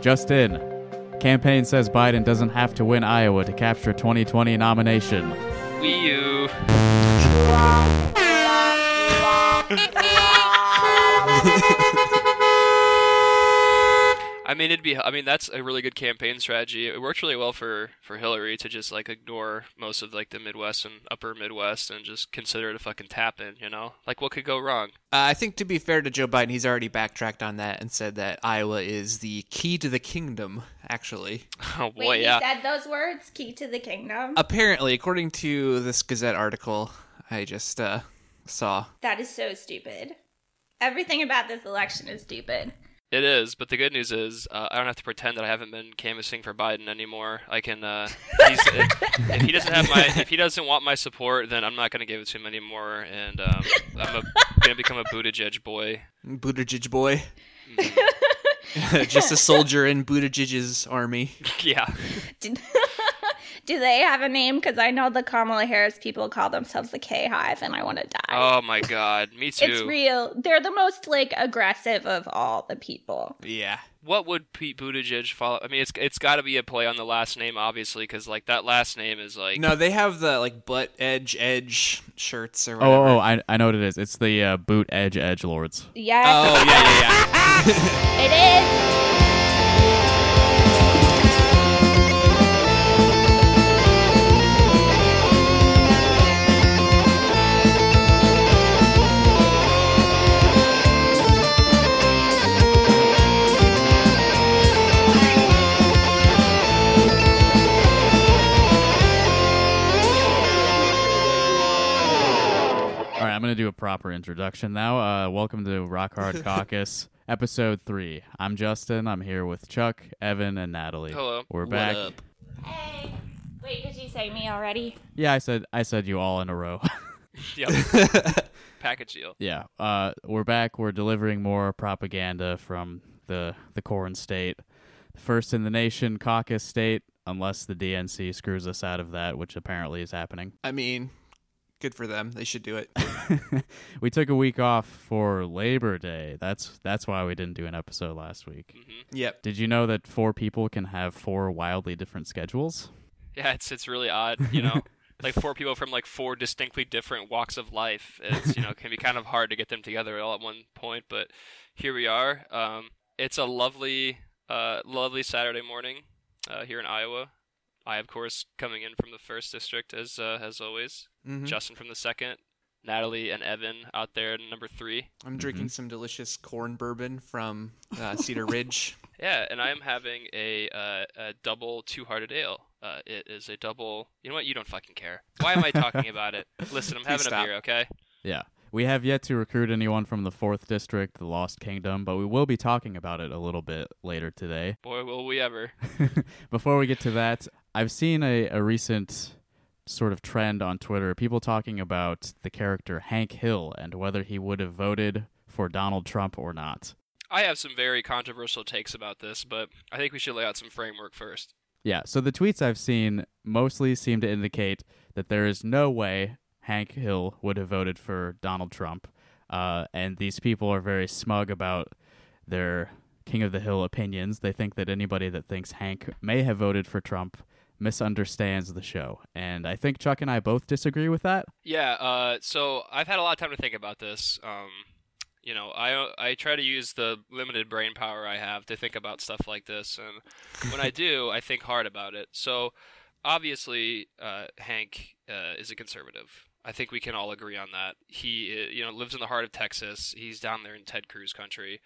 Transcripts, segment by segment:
Just in. Campaign says Biden doesn't have to win Iowa to capture 2020 nomination. Wii U. I mean, it'd be. I mean, that's a really good campaign strategy. It worked really well for for Hillary to just like ignore most of like the Midwest and Upper Midwest and just consider it a fucking tap in. You know, like what could go wrong? Uh, I think to be fair to Joe Biden, he's already backtracked on that and said that Iowa is the key to the kingdom. Actually, Oh boy, Wait, yeah. he said those words? Key to the kingdom? apparently, according to this Gazette article, I just uh, saw. that is so stupid. Everything about this election is stupid. It is, but the good news is uh, I don't have to pretend that I haven't been canvassing for Biden anymore. I can. Uh, he's, if, if he doesn't have my, if he doesn't want my support, then I'm not going to give it to him anymore, and um, I'm going to become a Buttigieg boy. Buttigieg boy. just a soldier in Buttigieg's army. Yeah, Do, do they have a name? Because I know the Kamala Harris people call themselves the K Hive, and I want to die. Oh my God, me too. it's real. They're the most like aggressive of all the people. Yeah. What would Pete Buttigieg follow? I mean, it's it's got to be a play on the last name, obviously, because like that last name is like No, they have the like butt edge edge shirts or Oh, whatever. oh, I, I know what it is. It's the uh, boot edge edge lords. Yes, Oh, yeah, yeah, yeah. it is. I'm going to do a proper introduction now. Uh, welcome to Rock Hard Caucus, episode three. I'm Justin. I'm here with Chuck, Evan, and Natalie. Hello. We're What back. up? Hey, wait, did you say me already? Yeah, I said I said you all in a row. yep. package deal. yeah, uh, we're back. We're delivering more propaganda from the the corn state, first in the nation caucus state, unless the DNC screws us out of that, which apparently is happening. I mean, good for them. They should do it. we took a week off for Labor Day. That's that's why we didn't do an episode last week. Yep. Did you know that four people can have four wildly different schedules? Yeah, it's it's really odd, you know. like four people from like four distinctly different walks of life. It's you know can be kind of hard to get them together all at one point, but here we are. Um, it's a lovely, uh, lovely Saturday morning uh, here in Iowa. I, of course, coming in from the first district as uh, as always. Mhm. Justin from the second. Natalie and Evan out there in number three. I'm drinking some delicious corn bourbon from uh, Cedar Ridge. Yeah, and I am having a, uh, a double two-hearted ale. Uh, it is a double. You know what? You don't fucking care. Why am I talking about it? Listen, I'm having stop. a beer, okay? Yeah. We have yet to recruit anyone from the 4th District, the Lost Kingdom, but we will be talking about it a little bit later today. Boy, will we ever. Before we get to that, I've seen a, a recent sort of trend on Twitter, people talking about the character Hank Hill and whether he would have voted for Donald Trump or not. I have some very controversial takes about this, but I think we should lay out some framework first. Yeah, so the tweets I've seen mostly seem to indicate that there is no way Hank Hill would have voted for Donald Trump. Uh, and these people are very smug about their King of the Hill opinions. They think that anybody that thinks Hank may have voted for Trump misunderstands the show. And I think Chuck and I both disagree with that. Yeah, uh, so I've had a lot of time to think about this. Um, you know, I I try to use the limited brain power I have to think about stuff like this, and when I do, I think hard about it. So, obviously, uh, Hank uh, is a conservative. I think we can all agree on that. He, uh, you know, lives in the heart of Texas. He's down there in Ted Cruz country.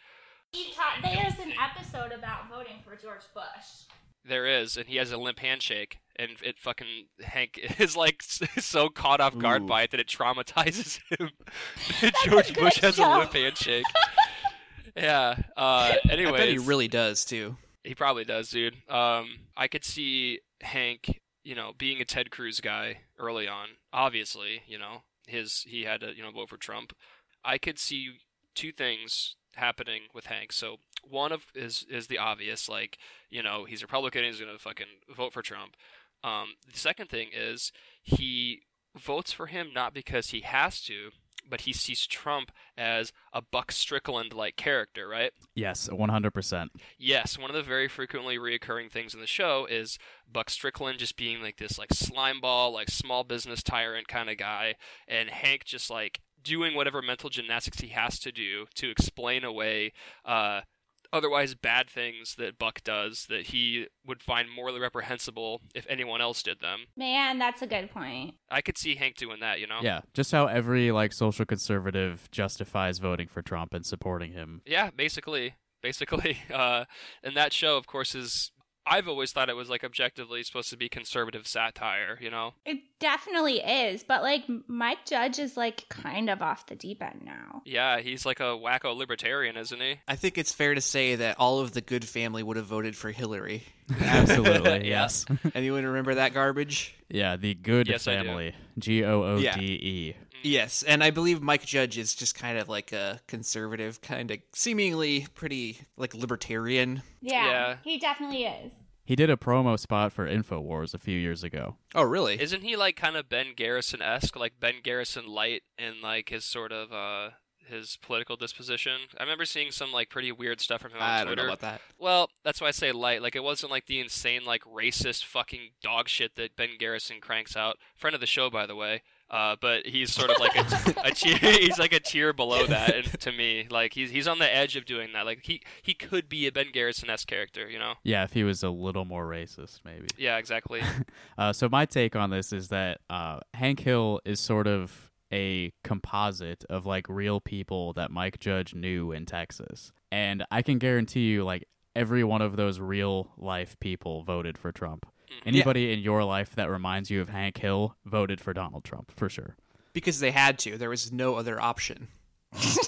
There's an episode about voting for George Bush. There is, and he has a limp handshake, and it fucking Hank is like so caught off guard Ooh. by it that it traumatizes him. George good Bush has show. a limp handshake. yeah. Uh, anyways, I bet he really does too. he probably does, dude. Um, I could see Hank, you know, being a Ted Cruz guy early on. Obviously, you know, his he had to, you know, vote for Trump. I could see two things happening with Hank. So one of is is the obvious, like, you know, he's a Republican, he's gonna fucking vote for Trump. Um, the second thing is he votes for him not because he has to, but he sees Trump as a Buck Strickland like character, right? Yes, 100%. Yes, one of the very frequently reoccurring things in the show is Buck Strickland just being like this like slime ball, like small business tyrant kind of guy, and Hank just like doing whatever mental gymnastics he has to do to explain away uh, otherwise bad things that Buck does that he would find morally reprehensible if anyone else did them. Man, that's a good point. I could see Hank doing that, you know? Yeah, just how every like social conservative justifies voting for Trump and supporting him. Yeah, basically. Basically. Uh, and that show, of course, is I've always thought it was like objectively supposed to be conservative satire, you know? It definitely is, but like Mike Judge is like kind of off the deep end now. Yeah, he's like a wacko libertarian, isn't he? I think it's fair to say that all of the good family would have voted for Hillary. Absolutely, yes. Anyone remember that garbage? yeah, the good Yes, family. G O O D E. Yes, and I believe Mike Judge is just kind of like a conservative, kind of seemingly pretty like libertarian. Yeah, Yeah. he definitely is. He did a promo spot for InfoWars a few years ago. Oh, really? Isn't he like kind of Ben Garrison esque, like Ben Garrison light in like his sort of uh his political disposition? I remember seeing some like pretty weird stuff from him on I don't Twitter. know about that. Well, that's why I say light. Like it wasn't like the insane, like racist fucking dog shit that Ben Garrison cranks out. Friend of the show, by the way. Uh, but he's sort of like a, a tier. He's like a tier below that, and to me, like he's he's on the edge of doing that. Like he he could be a Ben Garrison esque character, you know? Yeah, if he was a little more racist, maybe. Yeah, exactly. Uh, so my take on this is that uh, Hank Hill is sort of a composite of like real people that Mike Judge knew in Texas, and I can guarantee you, like every one of those real life people voted for Trump. Mm-hmm. Mm-hmm. Anybody in your life that reminds you of Hank Hill voted for Donald Trump for sure. Because they had to. There was no other option.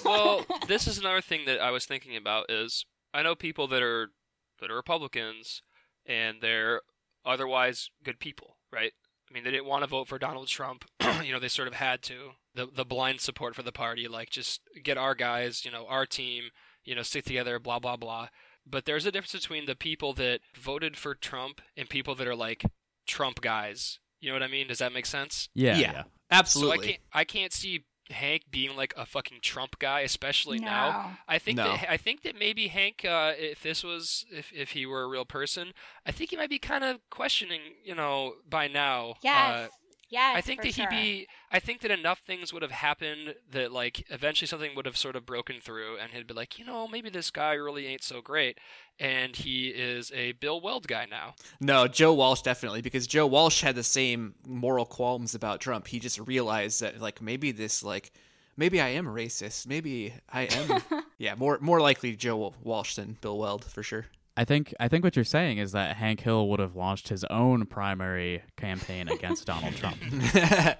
well, this is another thing that I was thinking about is I know people that are that are Republicans and they're otherwise good people, right? I mean, they didn't want to vote for Donald Trump. you know, they sort of had to. The the blind support for the party, like just get our guys, you know, our team, you know, stick together, blah blah blah. But there's a difference between the people that voted for Trump and people that are like Trump guys. You know what I mean? Does that make sense? Yeah, Yeah. yeah. Absolutely. So I can't I can't see Hank being like a fucking Trump guy, especially no. now. I think No. that I think that maybe Hank, uh, if this was if if he were a real person, I think he might be kind of questioning, you know, by now. Yes. Uh, yes. I think for that sure. he'd be. I think that enough things would have happened that like eventually something would have sort of broken through, and he'd be like, you know, maybe this guy really ain't so great, and he is a Bill Weld guy now. No, Joe Walsh definitely, because Joe Walsh had the same moral qualms about Trump. He just realized that, like, maybe this, like, maybe I am racist. Maybe I am. yeah, more more likely Joe Walsh than Bill Weld for sure. I think I think what you're saying is that Hank Hill would have launched his own primary campaign against Donald Trump.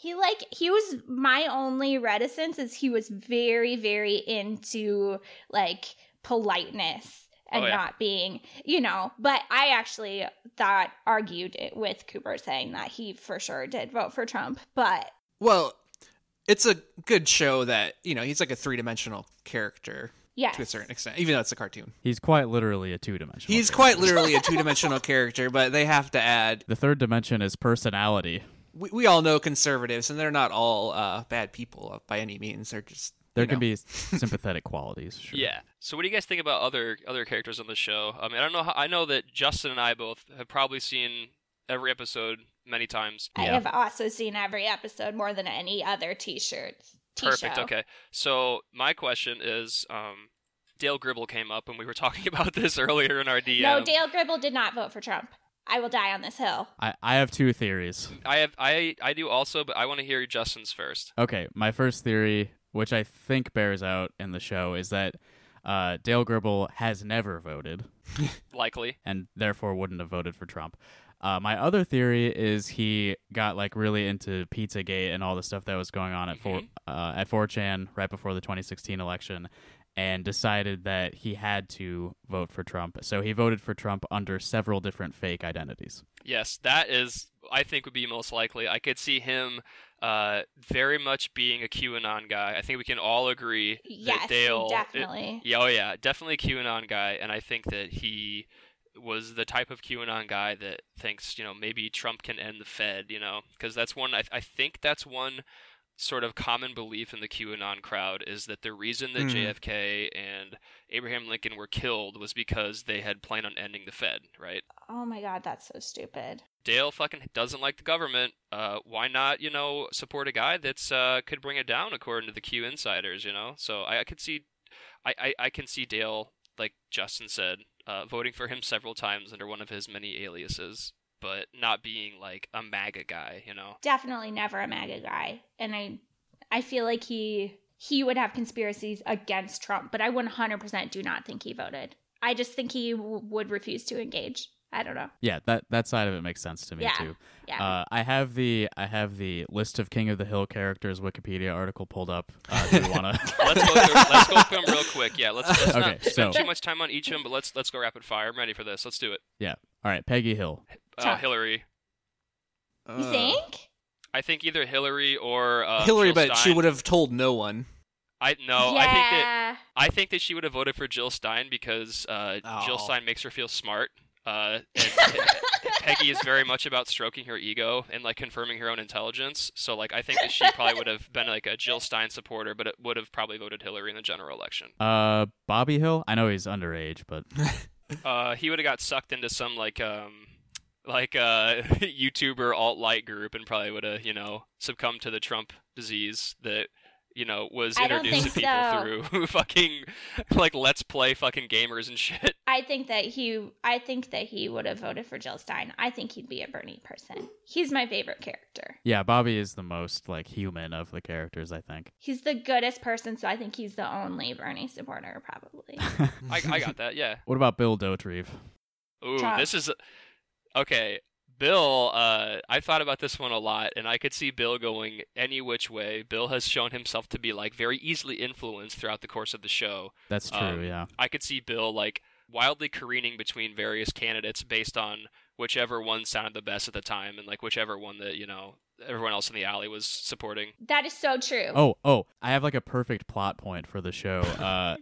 He like he was my only reticence is he was very very into like politeness oh, and Oh, yeah. not being you know but I actually thought argued it with Cooper saying that he for sure did vote for Trump but well, it's a good show that you know he's like a three dimensional character yes to a certain extent, even though it's a cartoon. He's quite literally a two dimensional. He's quite literally a two dimensional character, but they have to add. The third dimension is personality. We, we all know conservatives, and they're not all uh, bad people by any means. They're just There can know. be sympathetic qualities. Sure. Yeah. So what do you guys think about other other characters on the show? I mean, I don't know. How, I know that Justin and I both have probably seen every episode many times. I Yeah. have also seen every episode more than any other t-shirts Perfect. T-show. Okay. So my question is, um, Dale Gribble came up, and we were talking about this earlier in our DM. no Dale Gribble did not vote for Trump I will die on this hill I, I have two theories. I have I I do also, but I want to hear Justin's first. Okay, my first theory, which I think bears out in the show, is that uh, Dale Gribble has never voted Likely. and therefore wouldn't have voted for Trump. Uh, my other theory is he got like really into Pizzagate and all the stuff that was going on at four uh, at 4chan right before the 2016 election, and decided that he had to vote for Trump. So he voted for Trump under several different fake identities. Yes, that is. I think would be most likely. I could see him uh, very much being a QAnon guy. I think we can all agree yes that Dale. definitely Yeah, oh yeah, definitely a QAnon guy, and I think that he was the type of QAnon guy that thinks, you know, maybe Trump can end the Fed, you know, because that's one. I, I think that's one sort of common belief in the QAnon crowd is that the reason that Mhm. JFK and Abraham Lincoln were killed was because they had planned on ending the Fed, right? Oh my god, that's so stupid. Dale fucking doesn't like the government. Uh, why not, you know, support a guy that's uh, could bring it down according to the Q insiders, you know? So I, I could see, I, I, I can see Dale, like Justin said, uh, voting for him several times under one of his many aliases, but not being like a MAGA guy, you know? Definitely never a MAGA guy, and I, I feel like he he would have conspiracies against Trump, but I 100% do not think he voted. I just think he w- would refuse to engage. I don't know. Yeah, that that side of it makes sense to me Yeah. too. Yeah. Uh, I have the I have the list of King of the Hill characters Wikipedia article pulled up. Uh, do you wanna? Let's go through, let's go through them real quick. Yeah, let's, let's Okay, not spend so- too much time on each of them, but let's let's go rapid fire. I'm ready for this. Let's do it. Yeah. All right, Peggy Hill. Uh, Hillary. you Uh, think? I think either Hillary or uh, Hillary, Jill but she would have told no one. I no, yeah. I think that I think that she would have voted for Jill Stein because uh, Jill Oh. Stein makes her feel smart. Uh, and Peggy is very much about stroking her ego and like confirming her own intelligence. So like I think that she probably would have been like a Jill Stein supporter, but it would have probably voted Hillary in the general election. Uh, Bobby Hill. I know he's underage, but Uh, he would have got sucked into some like um like uh YouTuber alt light group and probably would have you know succumbed to the Trump disease that you know was I don't introduced to people so. through fucking like let's play fucking gamers and shit. I think that he I think that he would have voted for Jill Stein. I think he'd be a Bernie person. He's my favorite character. yeah, Bobby is the most like human of the characters. I think. He's the goodest person, so I think he's the only Bernie supporter probably. I, I got that. Yeah. What about Bill Dauterive? Ooh, Trump. this is okay. Bill, uh, I thought about this one a lot, and I could see Bill going any which way. Bill has shown himself to be like very easily influenced throughout the course of the show. That's true. Um, yeah. I could see Bill like wildly careening between various candidates based on whichever one sounded the best at the time, and like whichever one that you know everyone else in the alley was supporting. that is so true. Oh, oh, I have like a perfect plot point for the show. Uh,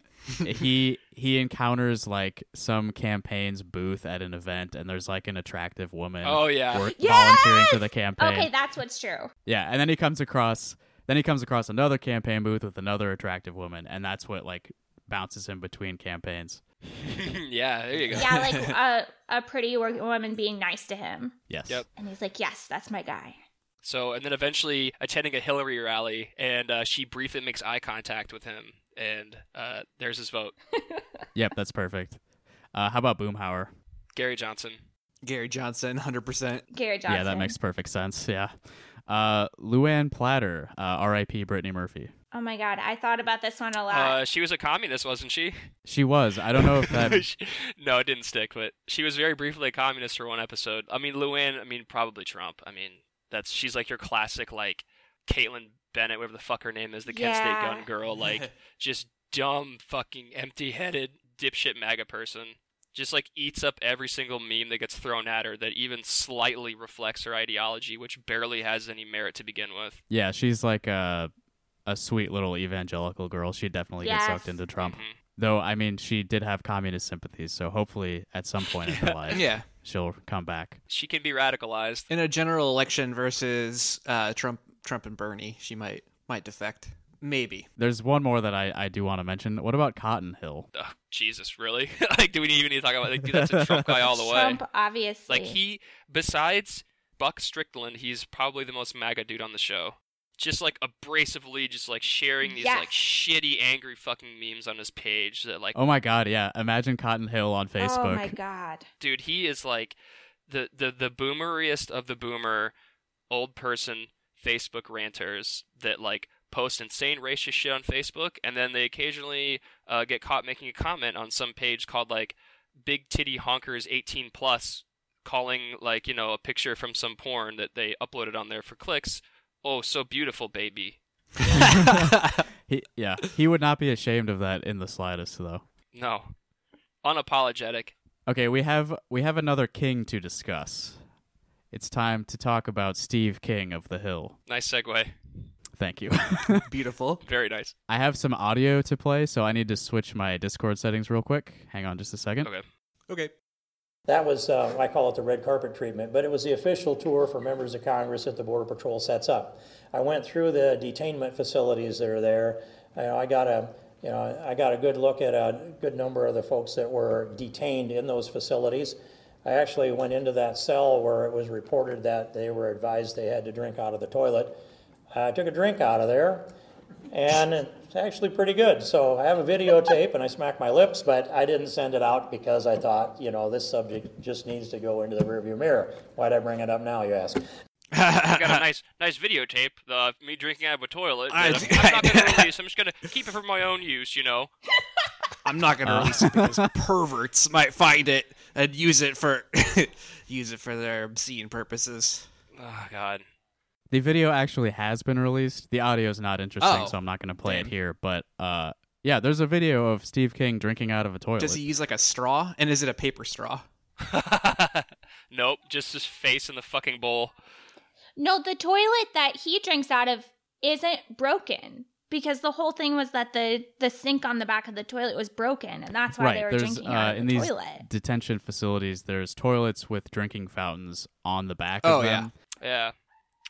he he encounters like some campaign's booth at an event, and there's like an attractive woman Oh yeah, work, Yes! volunteering for the campaign. Okay, that's what's true. Yeah, and then he comes across then he comes across another campaign booth with another attractive woman, and that's what like bounces him between campaigns. yeah. There you go. Yeah, like a a pretty woman being nice to him, Yes. Yep. and he's like, "Yes, that's my guy." So, and then eventually attending a Hillary rally, and uh, she briefly makes eye contact with him, and uh, there's his vote. Yep, that's perfect. Uh, how about Boomhauer? Gary Johnson. Gary Johnson, hundred percent. Gary Johnson. Yeah, that makes perfect sense. Yeah. Uh, Luann Platter, uh, R.I.P. Brittany Murphy. Oh my god, I thought about this one a lot. Uh, she was a communist, wasn't she? She was. I don't know if that. She- no, it didn't stick, but she was very briefly a communist for one episode. I mean, Luann, I mean, probably Trump. I mean, that's she's like your classic, like, Kaitlin Bennett, whatever the fuck her name is, the Kent State gun girl, like, just dumb, fucking empty headed, dipshit MAGA person. Just, like, eats up every single meme that gets thrown at her that even slightly reflects her ideology, which barely has any merit to begin with. Yeah, she's like a a sweet little evangelical girl. She definitely gets sucked into Trump. Mhm. Though I mean, she did have communist sympathies, so hopefully at some point in her life, Yeah, she'll come back. She can be radicalized. in a general election versus uh, Trump, Trump and Bernie, she might might defect. Maybe. There's one more that I, I do want to mention. What about Cotton Hill? Oh, Jesus, really? like, do we even need to talk about? Like, dude, that's a Trump guy all the way. Trump, obviously. Like he, besides Buck Strickland, he's probably the most MAGA dude on the show. Just like abrasively, just like sharing these Yes. like shitty, angry fucking memes on his page. That like, Oh my God, yeah. Imagine Cotton Hill on Facebook. Oh my god. dude, he is like the the the boomeriest of the boomer old person Facebook ranters that like post insane racist shit on Facebook, and then they occasionally uh, get caught making a comment on some page called like "Big Titty Honkers 18 Plus," calling like you know a picture from some porn that they uploaded on there for clicks. Oh, so beautiful, baby. He, yeah, he would not be ashamed of that in the slightest, though. No, unapologetic. Okay, we have we have another king to discuss. It's time to talk about Steve King of the Hill. Nice segue. Thank you. Beautiful. Very nice. I have some audio to play, so I need to switch my Discord settings real quick. Hang on just a second. Okay. Okay. That was, uh, I call it the red carpet treatment, but it was the official tour for members of Congress that the Border Patrol sets up. I went through the detainment facilities that are there. You I got a, you know, I got a good look at a good number of the folks that were detained in those facilities. I actually went into that cell where it was reported that they were advised they had to drink out of the toilet. I took a drink out of there, and it's actually pretty good. So I have a videotape, and I smack my lips, but I didn't send it out because I thought, you know, this subject just needs to go into the rearview mirror. Why'd I bring it up now, you ask? I got a nice, nice videotape. The me drinking out of a toilet. I- I'm, I'm not gonna release. I'm just gonna keep it for my own use. You know. I'm not gonna uh. release it because perverts might find it and use it for use it for their obscene purposes. Oh God. The video actually has been released. The audio is not interesting, Oh. so I'm not going to play Damn. it here. But uh, yeah, there's a video of Steve King drinking out of a toilet. Does he use like a straw? And is it a paper straw? nope. Just his face in the fucking bowl. No, the toilet that he drinks out of isn't broken because the whole thing was that the the sink on the back of the toilet was broken, and that's why right? they were there's drinking uh, out of in the these toilet. detention facilities. There's toilets with drinking fountains on the back Oh, of them. yeah. Yeah.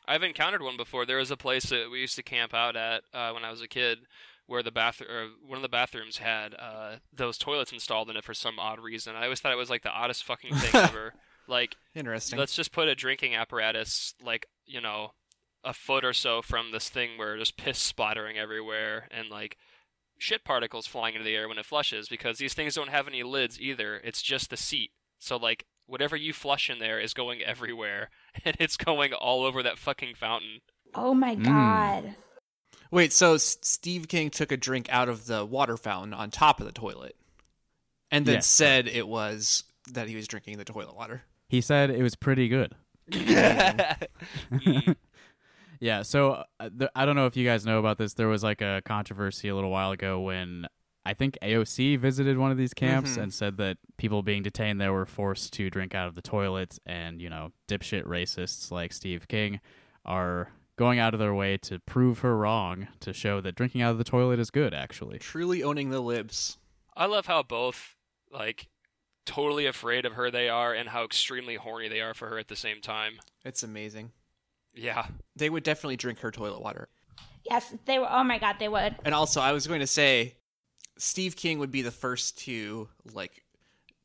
I've encountered one before. There was a place that we used to camp out at uh, when I was a kid, where the bathroom, or one of the bathrooms had uh, those toilets installed in it for some odd reason. I always thought it was like the oddest fucking thing ever. Like, Interesting. let's just put a drinking apparatus, like you know, a foot or so from this thing where there's piss splattering everywhere and like shit particles flying into the air when it flushes because these things don't have any lids either. It's just the seat. So like whatever you flush in there is going everywhere and it's going all over that fucking fountain. Oh my Mm. god! Wait, so S- Steve King took a drink out of the water fountain on top of the toilet, and then Yes. said it was that he was drinking the toilet water. He said it was pretty good. Mm. Yeah, so uh, th- I don't know if you guys know about this. There was like a controversy a little while ago when I think AOC visited one of these camps Mhm. and said that people being detained there were forced to drink out of the toilet, and you know, dipshit racists like Steve King are going out of their way to prove her wrong to show that drinking out of the toilet is good. Actually, Truly owning the libs. I love how both like totally afraid of her they are and how extremely horny they are for her at the same time. It's amazing. Yeah. They would definitely drink her toilet water. Yes, they were. Oh my god, they would. And also, I was going to say, Steve King would be the first to like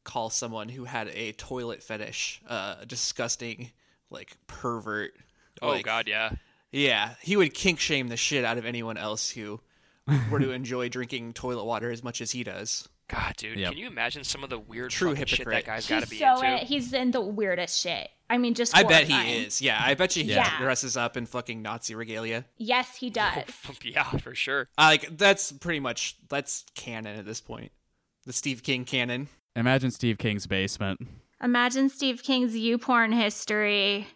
call someone who had a toilet fetish uh, a disgusting, like pervert. Oh Like, god, yeah. Yeah, he would kink shame the shit out of anyone else who were to enjoy drinking toilet water as much as he does. God, dude, Yep. can you imagine some of the weird True fucking shit that guy's got to be so into? he's in the weirdest shit. I mean, just I bet he is. Yeah, I bet you he Yeah. dresses up in fucking Nazi regalia. Yes, he does. yeah, for sure. Uh, like that's pretty much that's canon at this point. The Steve King canon. imagine Steve King's basement. Imagine Steve King's YouPorn history.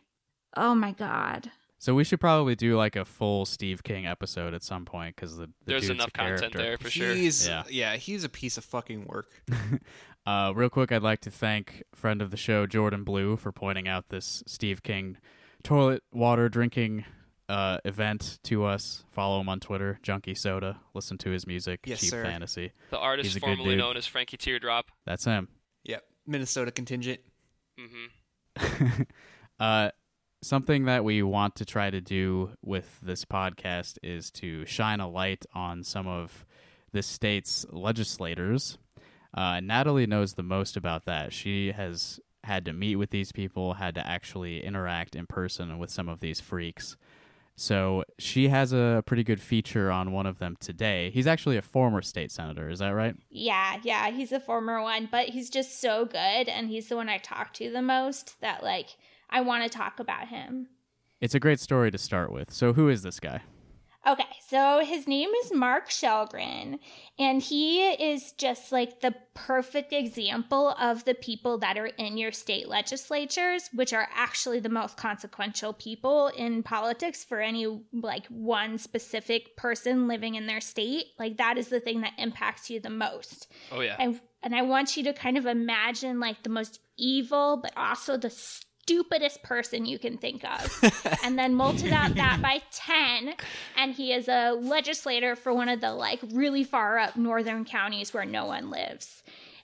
Oh my god. So we should probably do like a full Steve King episode at some point because the, the There's dude's a enough content there for sure. He's Yeah. yeah, he's a piece of fucking work. Uh, real quick, I'd like to thank friend of the show Jordan Blue for pointing out this Steve King toilet water drinking uh, event to us. Follow him on Twitter, Junkie Soda. Listen to his music, Yes, Cheap sir. Fantasy. The artist He's a good formerly known as Frankie Teardrop. That's him. Yep, Minnesota contingent. hmm uh, something that we want to try to do with this podcast is to shine a light on some of the state's legislators. Uh, Natalie knows the most about that. She has had to meet with these people, had to actually interact in person with some of these freaks. So she has a pretty good feature on one of them today. He's actually a former state senator, is that right? Yeah, yeah, he's a former one, but he's just so good and he's the one I talk to the most that like I want to talk about him. It's a great story to start with. So who is this guy? Okay, so his name is Mark Chelgren, and he is just like the perfect example of the people that are in your state legislatures, which are actually the most consequential people in politics for any like one specific person living in their state. Like that is the thing that impacts you the most. Oh yeah. I, and I want you to kind of imagine like the most evil, but also the stupidest person you can think of. and then multiply that by 10. And he is a legislator for one of the like really far up northern counties where no one lives.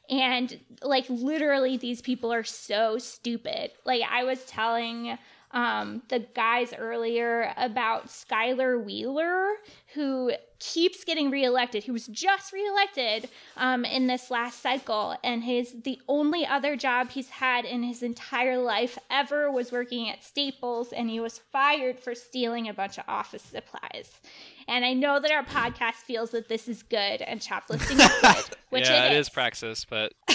And like literally these people are so stupid. Like I was telling um, the guys earlier about Skyler Wheeler, who keeps getting reelected. He was just reelected um, in this last cycle, and his the only other job he's had in his entire life ever was working at Staples, and he was fired for stealing a bunch of office supplies. And I know that our podcast feels that this is good and shoplifting is good, which yeah, it it is is praxis, but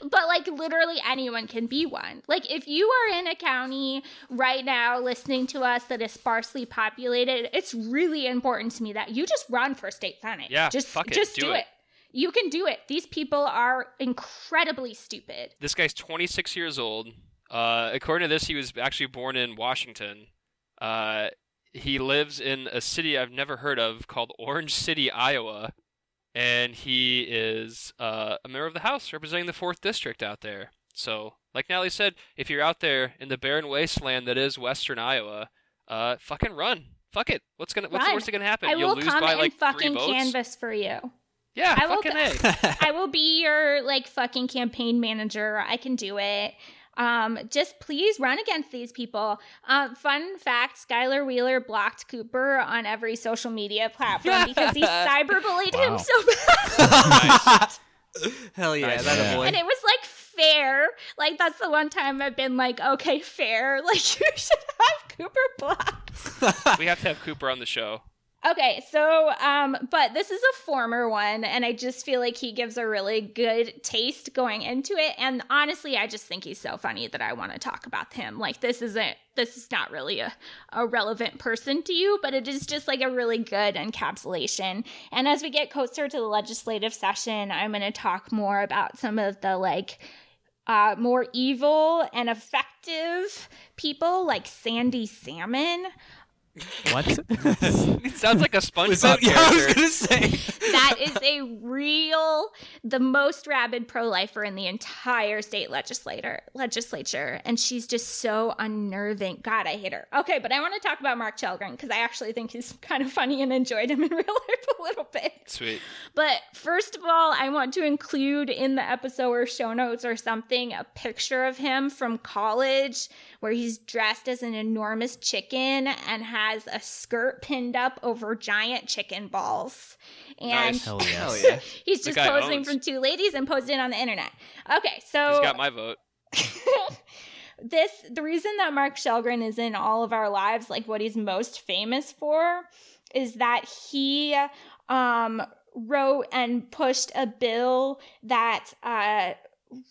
but like literally anyone can be one. Like if you are in a county right now listening to us that is sparsely populated, it's really important to me that you just run for state senate. Yeah, just fuck it, just do do, it. it. You can do it. These people are incredibly stupid. this guy's 26 years old. Uh, according to this, he was actually born in Washington. Uh, he lives in a city I've never heard of called Orange City, Iowa, and he is uh, a member of the House representing the fourth district out there. So, like Natalie said, if you're out there in the barren wasteland that is Western Iowa, uh, fucking run. Fuck it. What's gonna? What's the Run. worst that can happen? I You'll will lose come by and like fucking canvas for you. Yeah, I will fucking go- a. I will be your like fucking campaign manager. I can do it. Um, just please run against these people. Um, fun fact: Skyler Wheeler blocked Cooper on every social media platform because he cyberbullied him so bad. Hell yeah, Nice. that Yeah. a boy. and it was like fair. Like that's the one time I've been like, okay, fair. Like you should have Cooper blocked. we have to have Cooper on the show. Okay, so um but this is a former one and I just feel like he gives a really good taste going into it and honestly I just think he's so funny that I want to talk about him. Like this isn't this is not really a, a relevant person to you, but it is just like a really good encapsulation. And as we get closer to the legislative session, I'm going to talk more about some of the like uh, more evil and effective people like Sandy Salmon. What? It sounds like a SpongeBob that, yeah, I was gonna say. that is a real the most rabid pro-lifer in the entire state legislator legislature and she's just so unnerving god i hate her okay but i want to talk about mark Chelgren because i actually think he's kind of funny and enjoyed him in real life a little bit Sweet. but first of all, I want to include in the episode or show notes or something a picture of him from college where he's dressed as an enormous chicken and has a skirt pinned up over giant chicken balls. And Nice. Hell yes. Yeah. he's just posing owns. from two ladies and posted it on the internet. Okay, so He's got my vote. this the reason that Mark Chelgren is in all of our lives, like what he's most famous for, is that he um wrote and pushed a bill that uh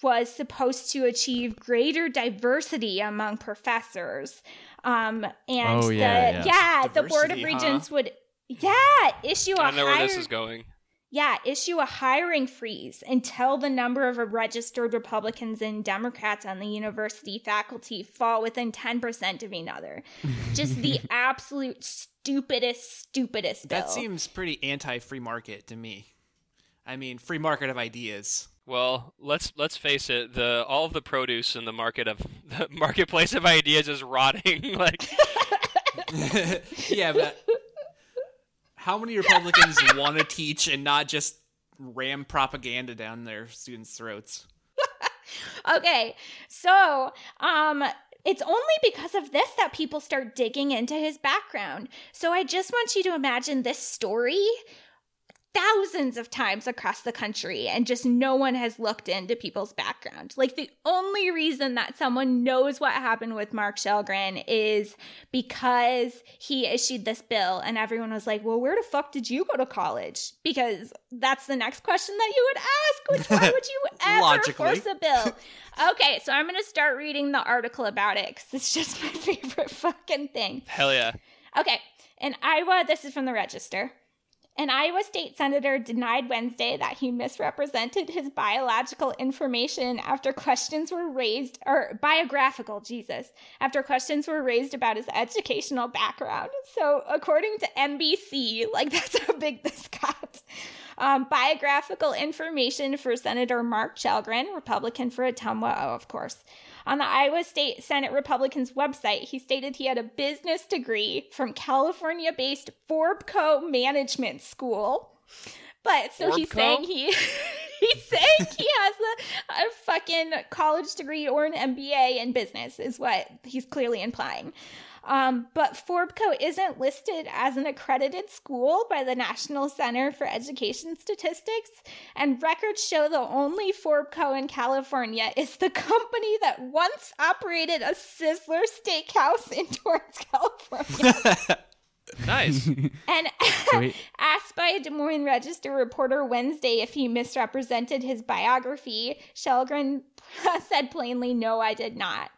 was supposed to achieve greater diversity among professors. Um and Oh, the yeah, yeah. yeah, the board of Diversity, huh? regents would yeah, issue a I don't know where this is going. yeah, issue a hiring freeze until the number of registered Republicans and Democrats on the university faculty fall within 10% of another. Just the absolute stupidest, stupidest bill. That seems pretty anti-free market to me. I mean, free market of ideas. Well, let's let's face it. The all of the produce in the market of the marketplace of ideas is rotting. like yeah, but how many Republicans want to teach and not just ram propaganda down their students' throats? Okay, so um it's only because of this that people start digging into his background. So I just want you to imagine this story thousands of times across the country and just no one has looked into people's background. Like the only reason that someone knows what happened with Mark Chelgren is because he issued this bill and everyone was like, "Well, where the fuck did you go to college?" Because that's the next question that you would ask. Which why would you ever force a bill? Okay, so I'm going to start reading the article about it cuz it's just my favorite fucking thing. hell yeah. Okay, in Iowa, this is from the Register. An Iowa state senator denied Wednesday that he misrepresented his biological information after questions were raised, or biographical, Jesus, after questions were raised about his educational background. So, according to NBC, like that's how big this got. Um, biographical information for Senator Mark Chelgren, Republican for Ottumwa, oh, of course. On the Iowa State Senate Republicans website, he stated he had a business degree from California based Forbco Management School. But so he's saying he he's saying he has a, a fucking college degree or an MBA in business is what he's clearly implying. Um, but Forbco isn't listed as an accredited school by the National Center for Education Statistics, and records show the only Forbco in California is the company that once operated a Sizzler steakhouse in Torrance, California. Nice. And asked by a Des Moines Register reporter Wednesday if he misrepresented his biography, Chelgren said plainly, No, I did not.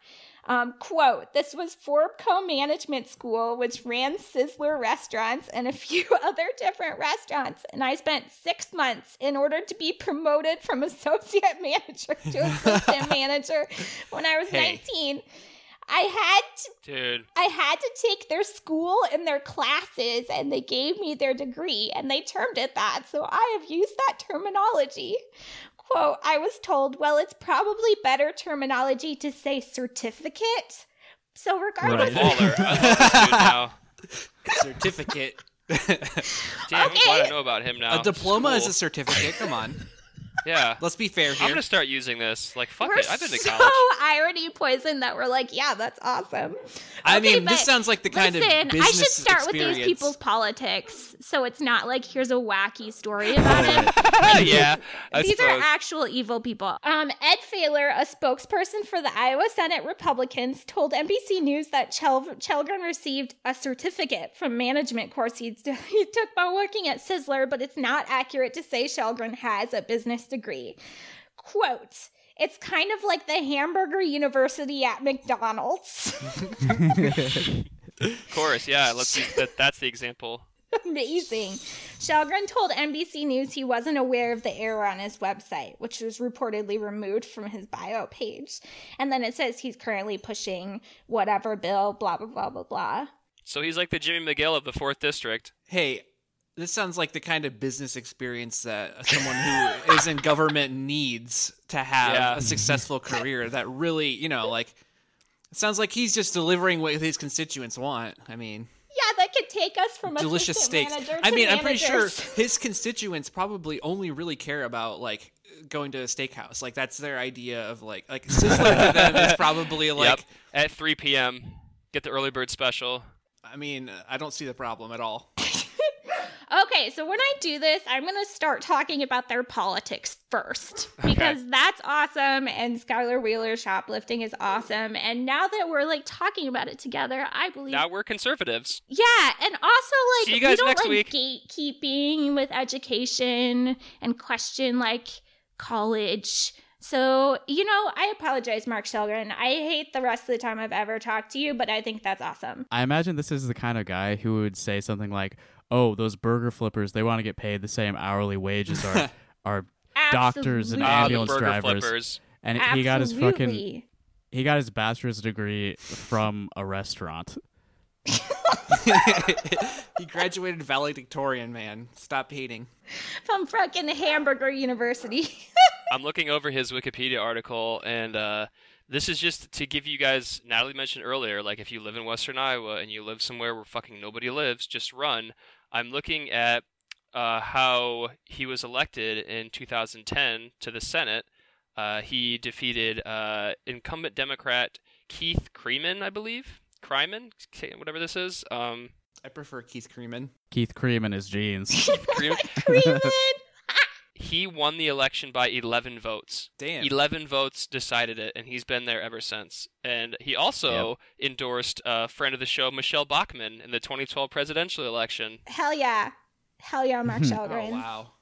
Um, quote, this was Forbco Management School, which ran Sizzler restaurants and a few other different restaurants. And I spent six months in order to be promoted from associate manager to assistant manager when I was Hey. 19. I had to Dude. I had to take their school and their classes, and they gave me their degree, and they termed it that. So I have used that terminology. Quote, I was told, well, it's probably better terminology to say certificate. So, regardless, Right. Baller. I love now. certificate. Damn, I'm Okay. I know about him now. a diploma This is a certificate. Come on. Yeah. Let's be fair here. I'm gonna start using this. Like, fuck we're it. I've been to so college. irony poisoned that we're like, yeah, that's awesome. I Okay, mean, this sounds like the kind Listen, of business I should start with these people's politics, so it's not like here's a wacky story about it. yeah. I These suppose. are actual evil people. Um, Ed Failor, a spokesperson for the Iowa Senate Republicans, told NBC News that Chel- Chelgren received a certificate from management course he, he took while working at Sizzler, but it's not accurate to say Chelgren has a business degree. Quote, it's kind of like the Hamburger University at McDonald's. Of course, yeah. Let's use that. That's the example. Amazing. Chelgren told NBC News he wasn't aware of the error on his website, which was reportedly removed from his bio page. And then it says he's currently pushing whatever bill, blah, blah, blah, blah, blah. So he's like the Jimmy McGill of the fourth district. Hey, this sounds like the kind of business experience that someone who is in government needs to have Yeah. a successful career. That really, you know, like it sounds like he's just delivering what his constituents want. I mean, Yeah, that could take us from a delicious assistant steaks. I to mean, I'm pretty sure his constituents probably only really care about like going to a steakhouse. Like that's their idea of like like Sizzler to them is probably like. yep. At 3 p.m. Get the early bird special. I mean, I don't see the problem at all. Okay, so when I do this, I'm going to start talking about their politics first because that's awesome and Skyler Wheeler shoplifting is awesome. And now that we're like talking about it together, I believe Now we're conservatives. Yeah, and also like See you we guys don't next like week. gatekeeping with education and question like college. So, you know, I apologize, Mark Chelgren. I hate the rest of the time I've ever talked to you, but I think that's awesome. I imagine this is the kind of guy who would say something like, "Oh, those burger flippers, they want to get paid the same hourly wage as our our doctors and Ah, ambulance burger drivers." flippers. And he got his fucking he got his bachelor's degree from a restaurant. he graduated valedictorian, man. Stop hating. from fucking Hamburger University. I'm looking over his Wikipedia article, and uh, this is just to give you guys. Natalie mentioned earlier, like if you live in Western Iowa and you live somewhere where fucking nobody lives, just run. I'm looking at uh, how he was elected in 2010 to the Senate. Uh, he defeated uh, incumbent Democrat Keith Creeman, I believe. Kreiman, whatever this is. Um, I prefer Keith Creeman. Keith Cream and his jeans. Creeman. Creeman. he won the election by 11 votes. Damn. 11 votes decided it, and he's been there ever since. And he also endorsed a friend of the show, Michele Bachmann, in the 2012 presidential election. Hell yeah. Hell yeah, Mark Oh wow.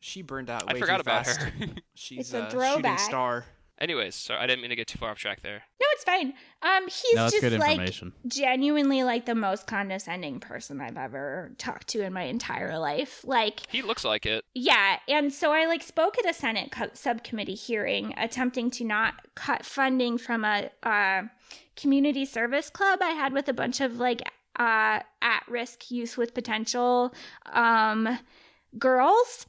She burned out. I forgot too about fast. her. She's It's a a, shooting throwback. star. Anyways, sorry, I didn't mean to get too far off track there. No, it's fine. Um, he's no, just like genuinely like the most condescending person I've ever talked to in my entire life. Like, He looks like it. yeah, and so I like spoke at a Senate co- subcommittee hearing, attempting to not cut funding from a uh, community service club I had with a bunch of like uh, at-risk youth with potential um, girls.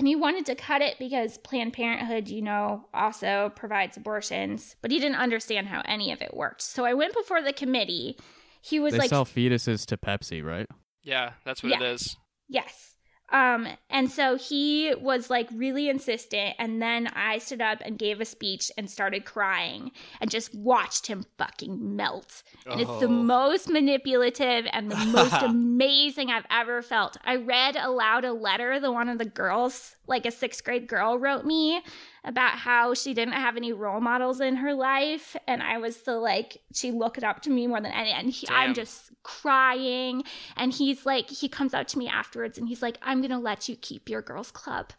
And he wanted to cut it because Planned Parenthood, you know, also provides abortions, but he didn't understand how any of it worked. So I went before the committee. He was They like, sell fetuses to Pepsi, right? Yeah, that's what it Yeah. is. Yes. Um, and so he was like really insistent. And then I stood up and gave a speech and started crying and just watched him fucking melt. And it's the Oh. most manipulative and the most amazing I've ever felt. I read aloud a letter that one of the girls, like a sixth grade girl, wrote me about how she didn't have any role models in her life. And I was the like, she looked up to me more than any. And he, I'm just crying. And he's like, he comes up to me afterwards and he's like, I'm going to let you keep your girls' club.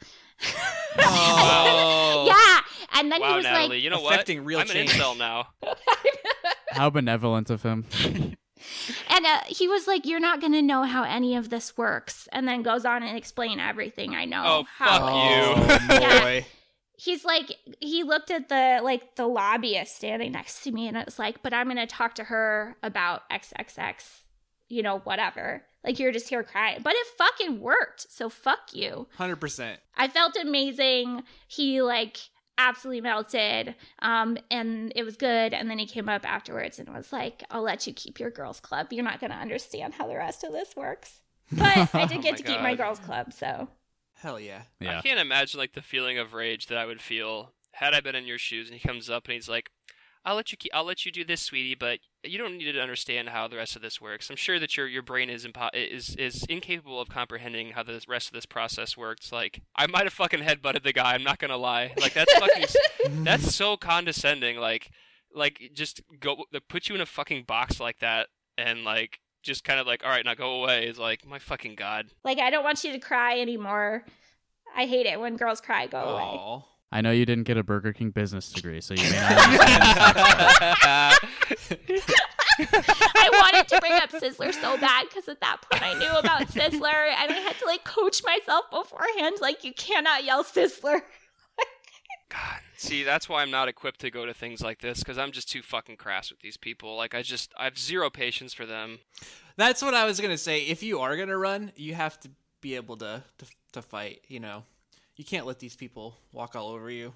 Oh. Yeah. And then Wow, he was Natalie, like, you know affecting what? real I'm change. an incel now. How benevolent of him. And uh, he was like, "You're not gonna know how any of this works," and then goes on and explain everything I know. Oh, how fuck Oh, Yeah. He's like, he looked at the like the lobbyist standing next to me, and it was like, "But I'm gonna talk to her about XXX, you know, whatever." Like you're just here crying, but it fucking worked. So fuck you. 100%. I felt amazing. He like absolutely melted um and it was good and then he came up afterwards and was like i'll let you keep your girls club you're not going to understand how the rest of this works but i did Oh get my to keep my girls club so Hell yeah. Yeah. I can't imagine like the feeling of rage that I would feel had I been in your shoes. And he comes up and he's like, "I'll let you keep, I'll let you do this, sweetie, but you don't need to understand how the rest of this works. I'm sure that your your brain is impo- is is incapable of comprehending how the rest of this process works. Like I might have fucking headbutted the guy. I'm not gonna lie. Like that's fucking that's so condescending. Like like just go put you in a fucking box like that and like." Just kind of like, all right, now go away. Is like, my fucking god. like i don't want you to cry anymore i hate it when girls cry go away I know you didn't get a Burger King business degree, so you may not understand. i wanted to bring up sizzler so bad because at that point i knew about sizzler and i had to like coach myself beforehand like you cannot yell sizzler God, see, that's why I'm not equipped to go to things like this because I'm just too fucking crass with these people. Like, I just, I have zero patience for them. That's what I was gonna say. If you are gonna run, you have to be able to to, to fight. You know, you can't let these people walk all over you,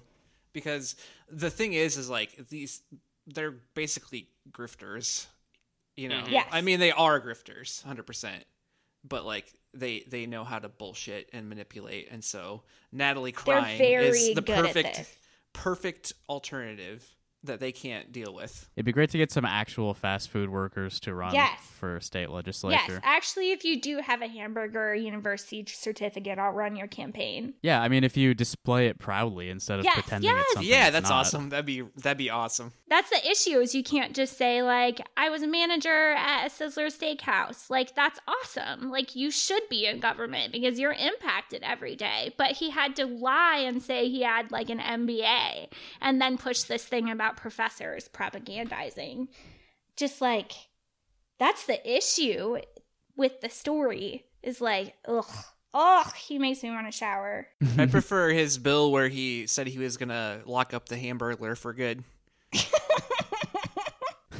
because the thing is, is like these they're basically grifters. You know, Mhm. Yes. I mean they are grifters, hundred percent. But like they they know how to bullshit and manipulate, and so Natalie crying is the perfect perfect alternative that they can't deal with. It'd be great to get some actual fast food workers to run Yes. for state legislature. Yes, actually, if you do have a hamburger university certificate, I'll run your campaign. Yeah, I mean, if you display it proudly instead of Yes, pretending yes. it's something yeah, it's that's not. awesome. That'd be that'd be awesome. That's the issue is you can't just say like I was a manager at a Sizzler Steakhouse. Like that's awesome. Like you should be in government because you're impacted every day. But he had to lie and say he had like an MBA and then push this thing about professors propagandizing. Just like that's the issue with the story is like ugh. Ugh, he makes me want to shower. I prefer his bill where he said he was gonna lock up the Hamburglar for good.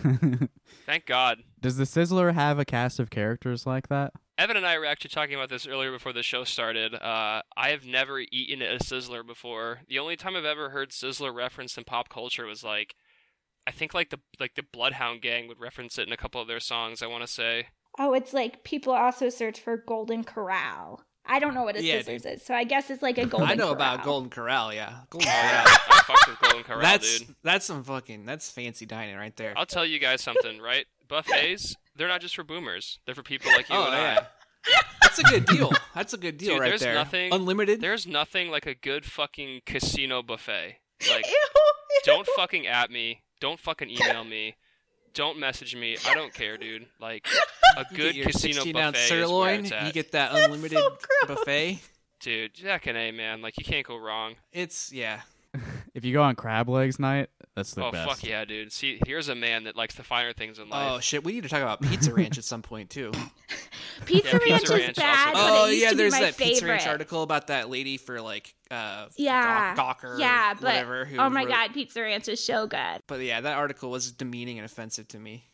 Thank God. Does the Sizzler have a cast of characters like that? Evan and I were actually talking about this earlier before the show started. Uh, I have never eaten at a Sizzler before. The only time I've ever heard Sizzler referenced in pop culture was like, I think like the like the Bloodhound Gang would reference it in a couple of their songs. I want to say. Oh, it's like people also search for Golden Corral. I don't know what a Yeah, scissors is, so I guess it's like a golden. I know Corral. about Golden Corral. Yeah, Golden yeah, Corral. I fucked with Golden Corral, that's dude. that's some fucking that's fancy dining right there. I'll tell you guys something, right? Buffets, they're not just for boomers. They're for people like you oh and yeah, I. that's a good deal. That's a good deal Dude, right there's there. nothing- Unlimited. There's nothing like a good fucking casino buffet. Like, Ew. don't fucking at me. Don't fucking email me. Don't message me. I don't care, dude. Like, a good get your casino 16 buffet ounce is where sirloin. it's You get that unlimited so buffet. Dude, Jack and A, man. Like, you can't go wrong. It's yeah. If you go on crab legs night, that's the oh, best. Oh fuck yeah, dude. See, here's a man that likes the finer things in life. Oh shit, we need to talk about Pizza Ranch at some point too. Pizza Yeah, Ranch Pizza is Ranch bad, also- but oh it used yeah, to there's be my that favorite. Pizza Ranch article about that lady for like uh Yeah, Gawker, yeah, but whatever. Who oh my wrote- god, Pizza Ranch is so good. But yeah, that article was demeaning and offensive to me.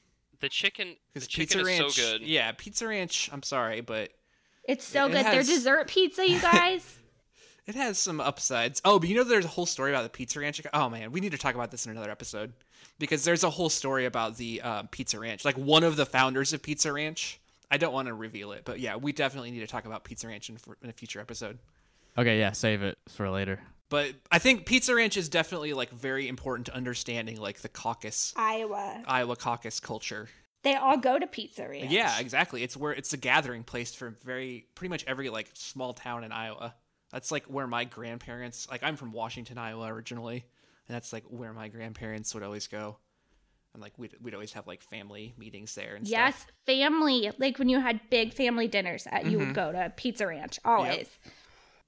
the chicken, the Because chicken Pizza is Ranch, so good. yeah, Pizza Ranch. I'm sorry, but It's so It good. has- Their dessert pizza, you guys. it has some upsides. Oh, but you know, there's a whole story about the Pizza Ranch. Oh man, we need to talk about this in another episode because there's a whole story about the uh, Pizza Ranch. Like one of the founders of Pizza Ranch, I don't want to reveal it, but yeah, we definitely need to talk about Pizza Ranch in, in a future episode. Okay, yeah, save it for later. But I think Pizza Ranch is definitely like very important to understanding like the caucus, Iowa. Iowa caucus culture. They all go to Pizza Ranch. Yeah, exactly. It's where it's a gathering place for very pretty much every like small town in Iowa. That's like where my grandparents like I'm from Washington, Iowa originally, and that's like where my grandparents would always go. And like we'd we'd always have like family meetings there and Yes, stuff. family. Like when you had big family dinners, at, you Mm-hmm. would go to Pizza Ranch always.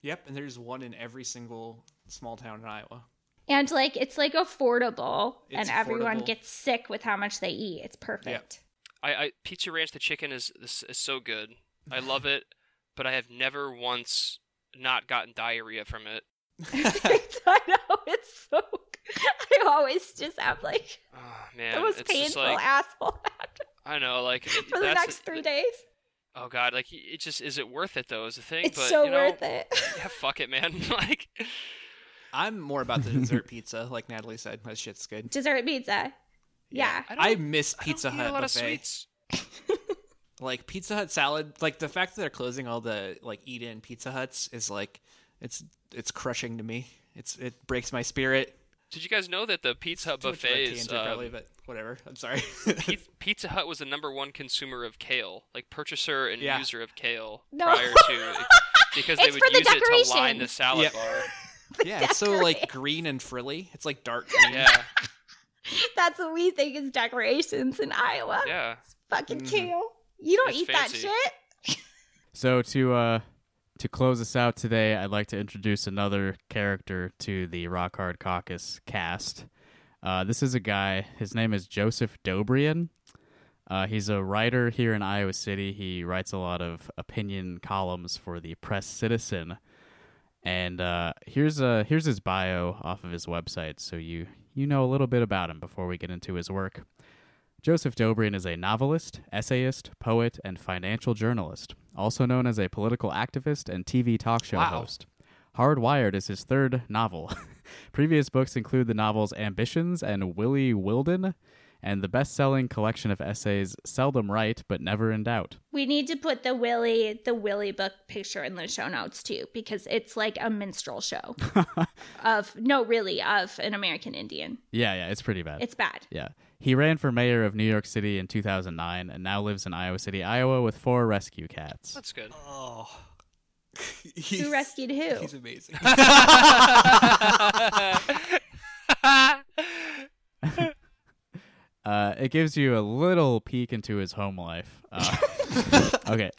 Yep, and there's one in every single small town in Iowa. And like it's like affordable, It's and everyone gets sick with how much they eat. It's perfect. I, I Pizza Ranch the chicken is, is is so good. I love it, but I have never once not gotten diarrhea from it. I know it's so. I always just have like Oh, man, the most it's painful like asshole I know, like for the that's next three days. Oh god, like it just is it worth it though? Is the thing. It's but, so you know, worth it. Yeah, fuck it, man. like, I'm more about the dessert pizza, like Natalie said. That shit's good. Dessert pizza. Yeah. I I miss I don't Pizza eat Hut a lot buffet. Of sweets. like Pizza Hut salad, like the fact that they're closing all the like eat in Pizza Huts is like it's it's crushing to me. It's it breaks my spirit. Did you guys know that the Pizza Hut Too much of a buffet is tangent, um, probably, but whatever. I'm sorry. Pizza Hut was the number one consumer of kale, like purchaser and Yeah. user of kale No. prior to because they It's would for the use it to line the salad Yep. bar. yeah, it's so like green and frilly. It's like dark green. Yeah, That's what we think is decorations in Iowa. yeah. Fucking Mhm. kale. You don't It's eat fancy. that shit. So to uh to close us out today, I'd like to introduce another character to the Rock Hard Caucus cast. Uh, this is a guy. His name is Joseph Dobrian. Uh, he's a writer here in Iowa City. He writes a lot of opinion columns for the Press Citizen. And uh, here's uh, here's his bio off of his website, so you you know a little bit about him before we get into his work. Joseph Dobrian is a novelist, essayist, poet, and financial journalist, also known as a political activist and TV talk show Wow. host. Hardwired is his third novel. Previous books include the novels Ambitions and Willie Wilden, and the best selling collection of essays Seldom Right but Never in Doubt. We need to put the Willie the Willie book picture in the show notes too, because it's like a minstrel show of no, really, of an American Indian. Yeah, yeah, it's pretty bad. It's bad. Yeah. He ran for mayor of New York City in 2009 and now lives in Iowa City, Iowa with four rescue cats. That's good. Oh. Who rescued who? He's amazing. Uh, it gives you a little peek into his home life. Uh, okay.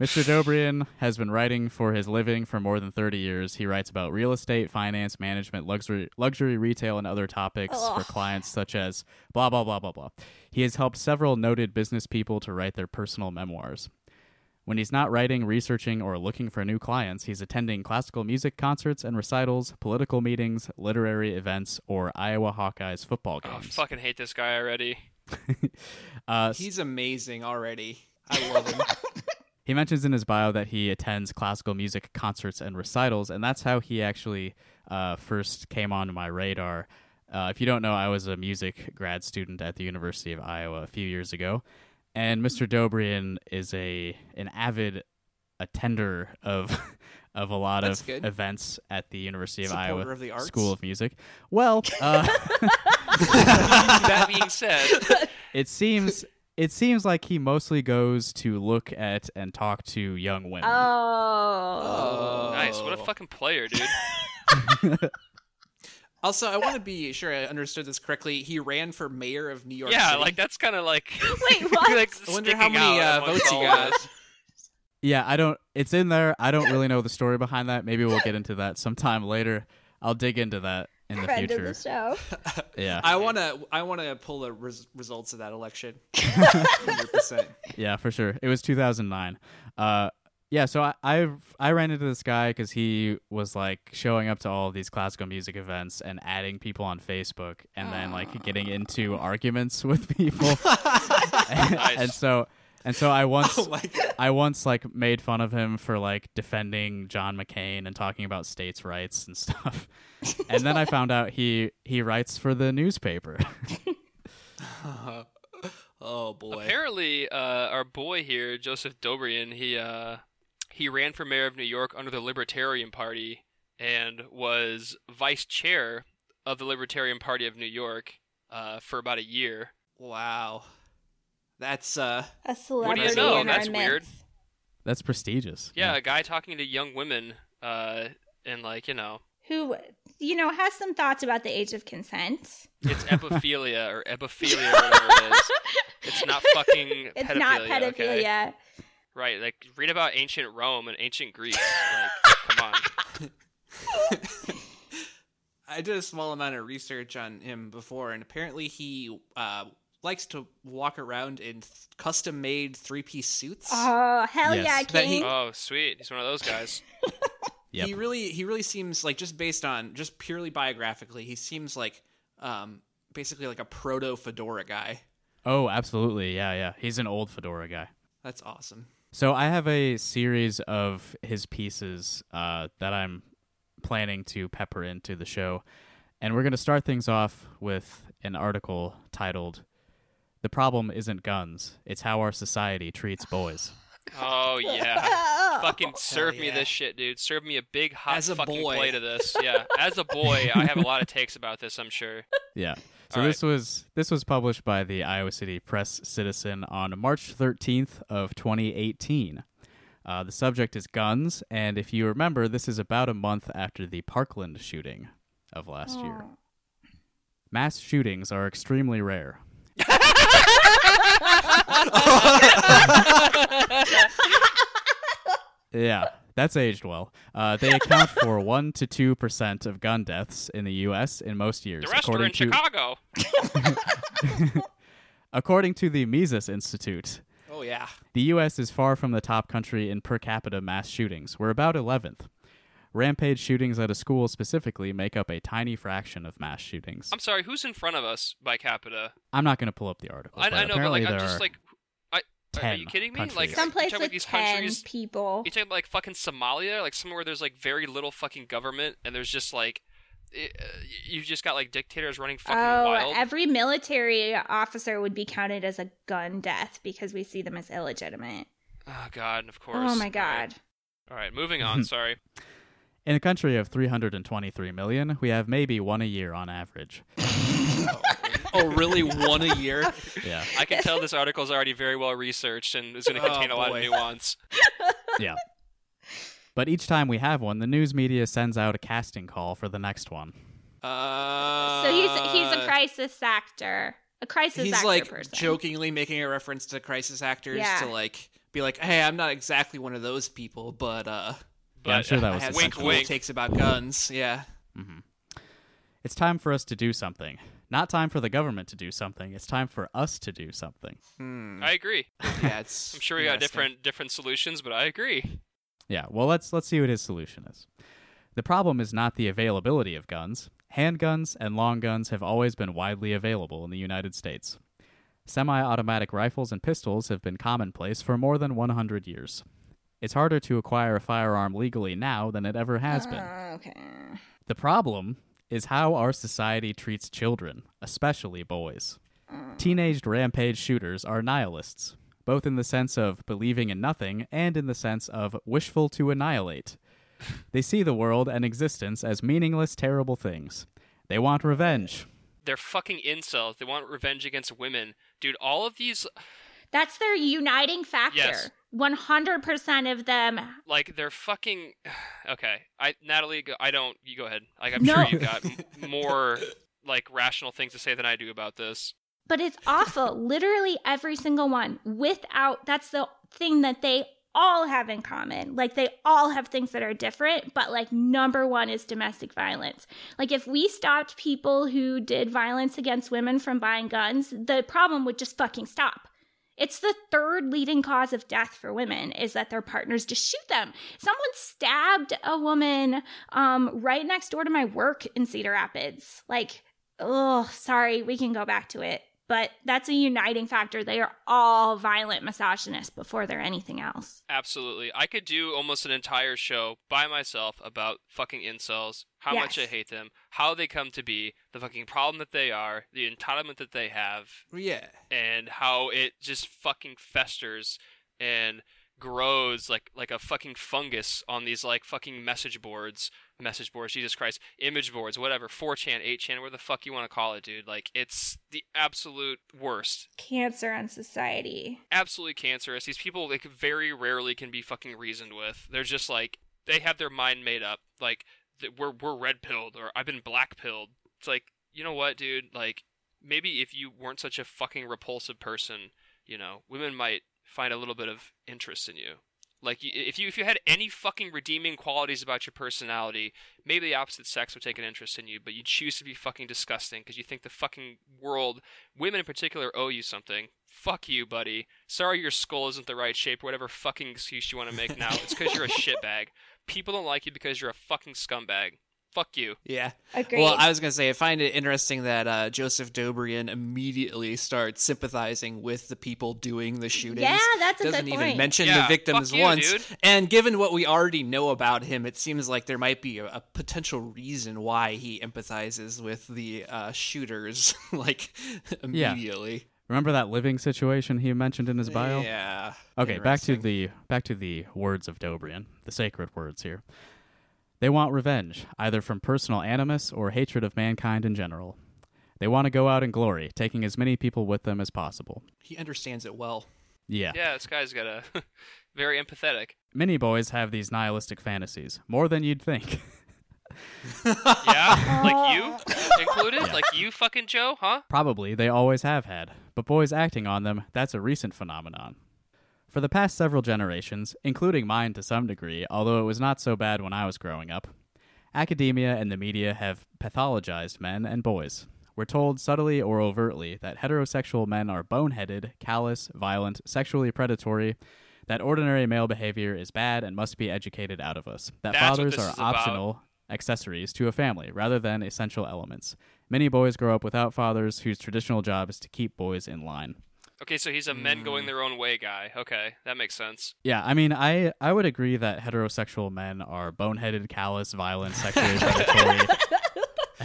Mr. Dobrian has been writing for his living for more than 30 years. He writes about real estate, finance, management, luxury, luxury retail, and other topics for clients such as blah, blah, blah, blah, blah. He has helped several noted business people to write their personal memoirs. When he's not writing, researching, or looking for new clients, he's attending classical music concerts and recitals, political meetings, literary events, or Iowa Hawkeyes football Oh, I games. fucking hate this guy already. uh, He's amazing already. I love him. He mentions in his bio that he attends classical music concerts and recitals, and that's how he actually uh, first came onto my radar. Uh, if you don't know, I was a music grad student at the University of Iowa a few years ago, and Mr. Dobrian is a an avid attender of of a lot That's of good. events at the University of Supporter Iowa of the arts. School of Music. Well, uh, that being said, it seems it seems like he mostly goes to look at and talk to young women. Oh. nice. What a Oh. fucking player, dude. Also, I want to be sure I understood this correctly. He ran for mayor of New York yeah, City. like that's kind of like. Wait, what? like I wonder how many uh, votes he got. Yeah, I don't. It's in there. I don't really know the story behind that. Maybe we'll get into that sometime later. I'll dig into that in the Friend future. of the show. Yeah, I want to. I want to pull the res- results of that election. Hundred percent. yeah, for sure. It was 2009. Uh, yeah. So I I, I ran into this guy because he was like showing up to all of these classical music events and adding people on Facebook, and then like getting into arguments with people. and, and so and so I once Oh my god. I once like made fun of him for like defending John McCain and talking about states' rights and stuff. and then I found out he he writes for the newspaper. Oh boy. Apparently, uh, our boy here, Joseph Dobrian, he uh, he ran for mayor of New York under the Libertarian Party and was vice chair of the Libertarian Party of New York uh, for about a year. Wow. That's uh A celebrity What do you know? That's weird. midst. That's prestigious. Yeah, a guy talking to young women, uh, and like you know, Who, you know, has some thoughts about the age of consent. it's epiphilia or epiphilia, or whatever it is. It's not fucking pedophilia. It's pedophilia. not okay? Right, like read about ancient Rome and ancient Greece. Like, come on. I did a small amount of research on him before, and apparently he uh, likes to walk around in custom made three piece suits. Oh, hell Yes. yeah, That he- King. Oh, sweet. He's one of those guys. Yep. He really he really seems like just based on just purely biographically, he seems like um basically like a proto fedora guy. Oh, absolutely. Yeah, yeah. He's an old fedora guy. That's awesome. So I have a series of his pieces uh, that I'm planning to pepper into the show, and we're going to start things off with an article titled "The Problem Isn't Guns; It's How Our Society Treats Boys." Oh yeah. Fucking serve me this shit, dude. Serve me a big hot As a fucking boy. plate of this. Yeah. As a boy, I have a lot of takes about this, I'm sure. Yeah. So All this was this was published by the Iowa City Press Citizen on March 13th of 2018. Uh, the subject is guns, and if you remember, this is about a month after the Parkland shooting of last year. Oh. Mass shootings are extremely rare. yeah, that's aged well. Uh, they account for one to two percent of gun deaths in the U.S. in most years, The rest are in to Chicago. according to the Mises Institute. Oh yeah. The U.S. is far from the top country in per capita mass shootings. We're about 11th. Rampage shootings at a school specifically make up a tiny fraction of mass shootings. I'm sorry, who's in front of us by capita? I'm not going to pull up the article. I, but I know, but like I'm there just are like I are you kidding me? countries. Like Someplace you with about these 10 countries people. You talking about like fucking Somalia, like somewhere where there's like very little fucking government, and there's just like, it, uh, you just got like dictators running fucking Oh, wild. every military officer would be counted as a gun death because we see them as illegitimate. oh god, and of course. Oh my All right. god. All right, moving on. Sorry. In a country of 323 million, we have maybe one a year on average. Oh really? One a year? Yeah. I can tell this article is already very well researched and is going to Oh, contain a lot of nuance. Yeah. But each time we have one, the news media sends out a casting call for the next one. Uh So he's he's a crisis actor. A crisis He's actor like person. jokingly making a reference to crisis actors Yeah. to like be like, "Hey, I'm not exactly one of those people, but uh But Yeah, I'm sure that was have his some wink, cool wink. takes about guns." Yeah. It's time for us to do something. Not time for the government to do something. It's time for us to do something. Hmm. I agree. Yeah, it's I'm sure we got different different solutions, but I agree. Yeah, well let's let's see what his solution is. The problem is not the availability of guns. Handguns and long guns have always been widely available in the United States. Semi-automatic rifles and pistols have been commonplace for more than 100 years. It's harder to acquire a firearm legally now than it ever has been. Oh, okay. The problem is how our society treats children, especially boys. Ah. Teenaged rampage shooters are nihilists, both in the sense of believing in nothing and in the sense of wishful to annihilate. They see the world and existence as meaningless, terrible things. They want revenge. They're fucking incels. They want revenge against women, dude. All of these, That's their uniting factor. Yes. 100% of them. like, they're fucking. Okay, I Natalie, go, I don't. You go ahead. Like, I'm No. sure you've got m- more like rational things to say than I do about this. But it's awful. Literally every single one. Without, that's the thing that they all have in common. Like they all have things that are different, but like number one is domestic violence. Like if we stopped people who did violence against women from buying guns, the problem would just fucking stop. It's the third leading cause of death for women is that their partners just shoot them. Someone stabbed a woman um, right next door to my work in Cedar Rapids. Like, oh, sorry, we can go back to it. But that's a uniting factor. They are all violent misogynists before they're anything else. Absolutely. I could do almost an entire show by myself about fucking incels, how much I hate them, how they come to be, the fucking problem that they are, the entitlement that they have, Yeah. and how it just fucking festers and grows like like a fucking fungus on these like fucking message boards message boards jesus christ image boards whatever 4chan 8chan where the fuck you want to call it dude. Like it's the absolute worst. Cancer on society. absolutely cancerous. These people like very rarely can be fucking reasoned with. They're just like they have their mind made up. Like we're we're red pilled or i've been black pilled. It's like you know what dude? Like maybe if you weren't such a fucking repulsive person you know women might find a little bit of interest in you like if you if you had any fucking redeeming qualities about your personality maybe the opposite sex would take an interest in you but you choose to be fucking disgusting because you think the fucking world women in particular owe you something. Fuck you buddy. Sorry your skull isn't the right shape whatever fucking excuse you want to make now it's because you're a shitbag. People don't like you because you're a fucking scumbag fuck you Yeah. Agreed. Well, I was gonna say I find it interesting that uh, Joseph Dobrian immediately starts sympathizing with the people doing the shootings. Yeah, that's a Doesn't good even point. mention Yeah, the victims you, once. dude. And given what we already know about him, it seems like there might be a, a potential reason why he empathizes with the uh, shooters, like immediately. Remember that living situation he mentioned in his bio? Yeah. Okay, back to the back to the words of Dobrian, the sacred words here. They want revenge, either from personal animus or hatred of mankind in general. They want to go out in glory, taking as many people with them as possible. He understands it well. Yeah. yeah this guy's got a very empathetic Many boys have these nihilistic fantasies, more than you'd think. yeah like you included like you fucking joe huh Probably they always have had, but boys acting on them, that's a recent phenomenon. For the past several generations, including mine to some degree, although it was not so bad when I was growing up, academia and the media have pathologized men and boys. We're told subtly or overtly that heterosexual men are boneheaded, callous, violent, sexually predatory, that ordinary male behavior is bad and must be educated out of us, that That's fathers are is about. optional accessories to a family rather than essential elements. Many boys grow up without fathers whose traditional job is to keep boys in line. Okay so he's a men going mm. their own way guy okay that makes sense Yeah, I mean, I I would agree that heterosexual men are boneheaded, callous, violent, sexually predatory.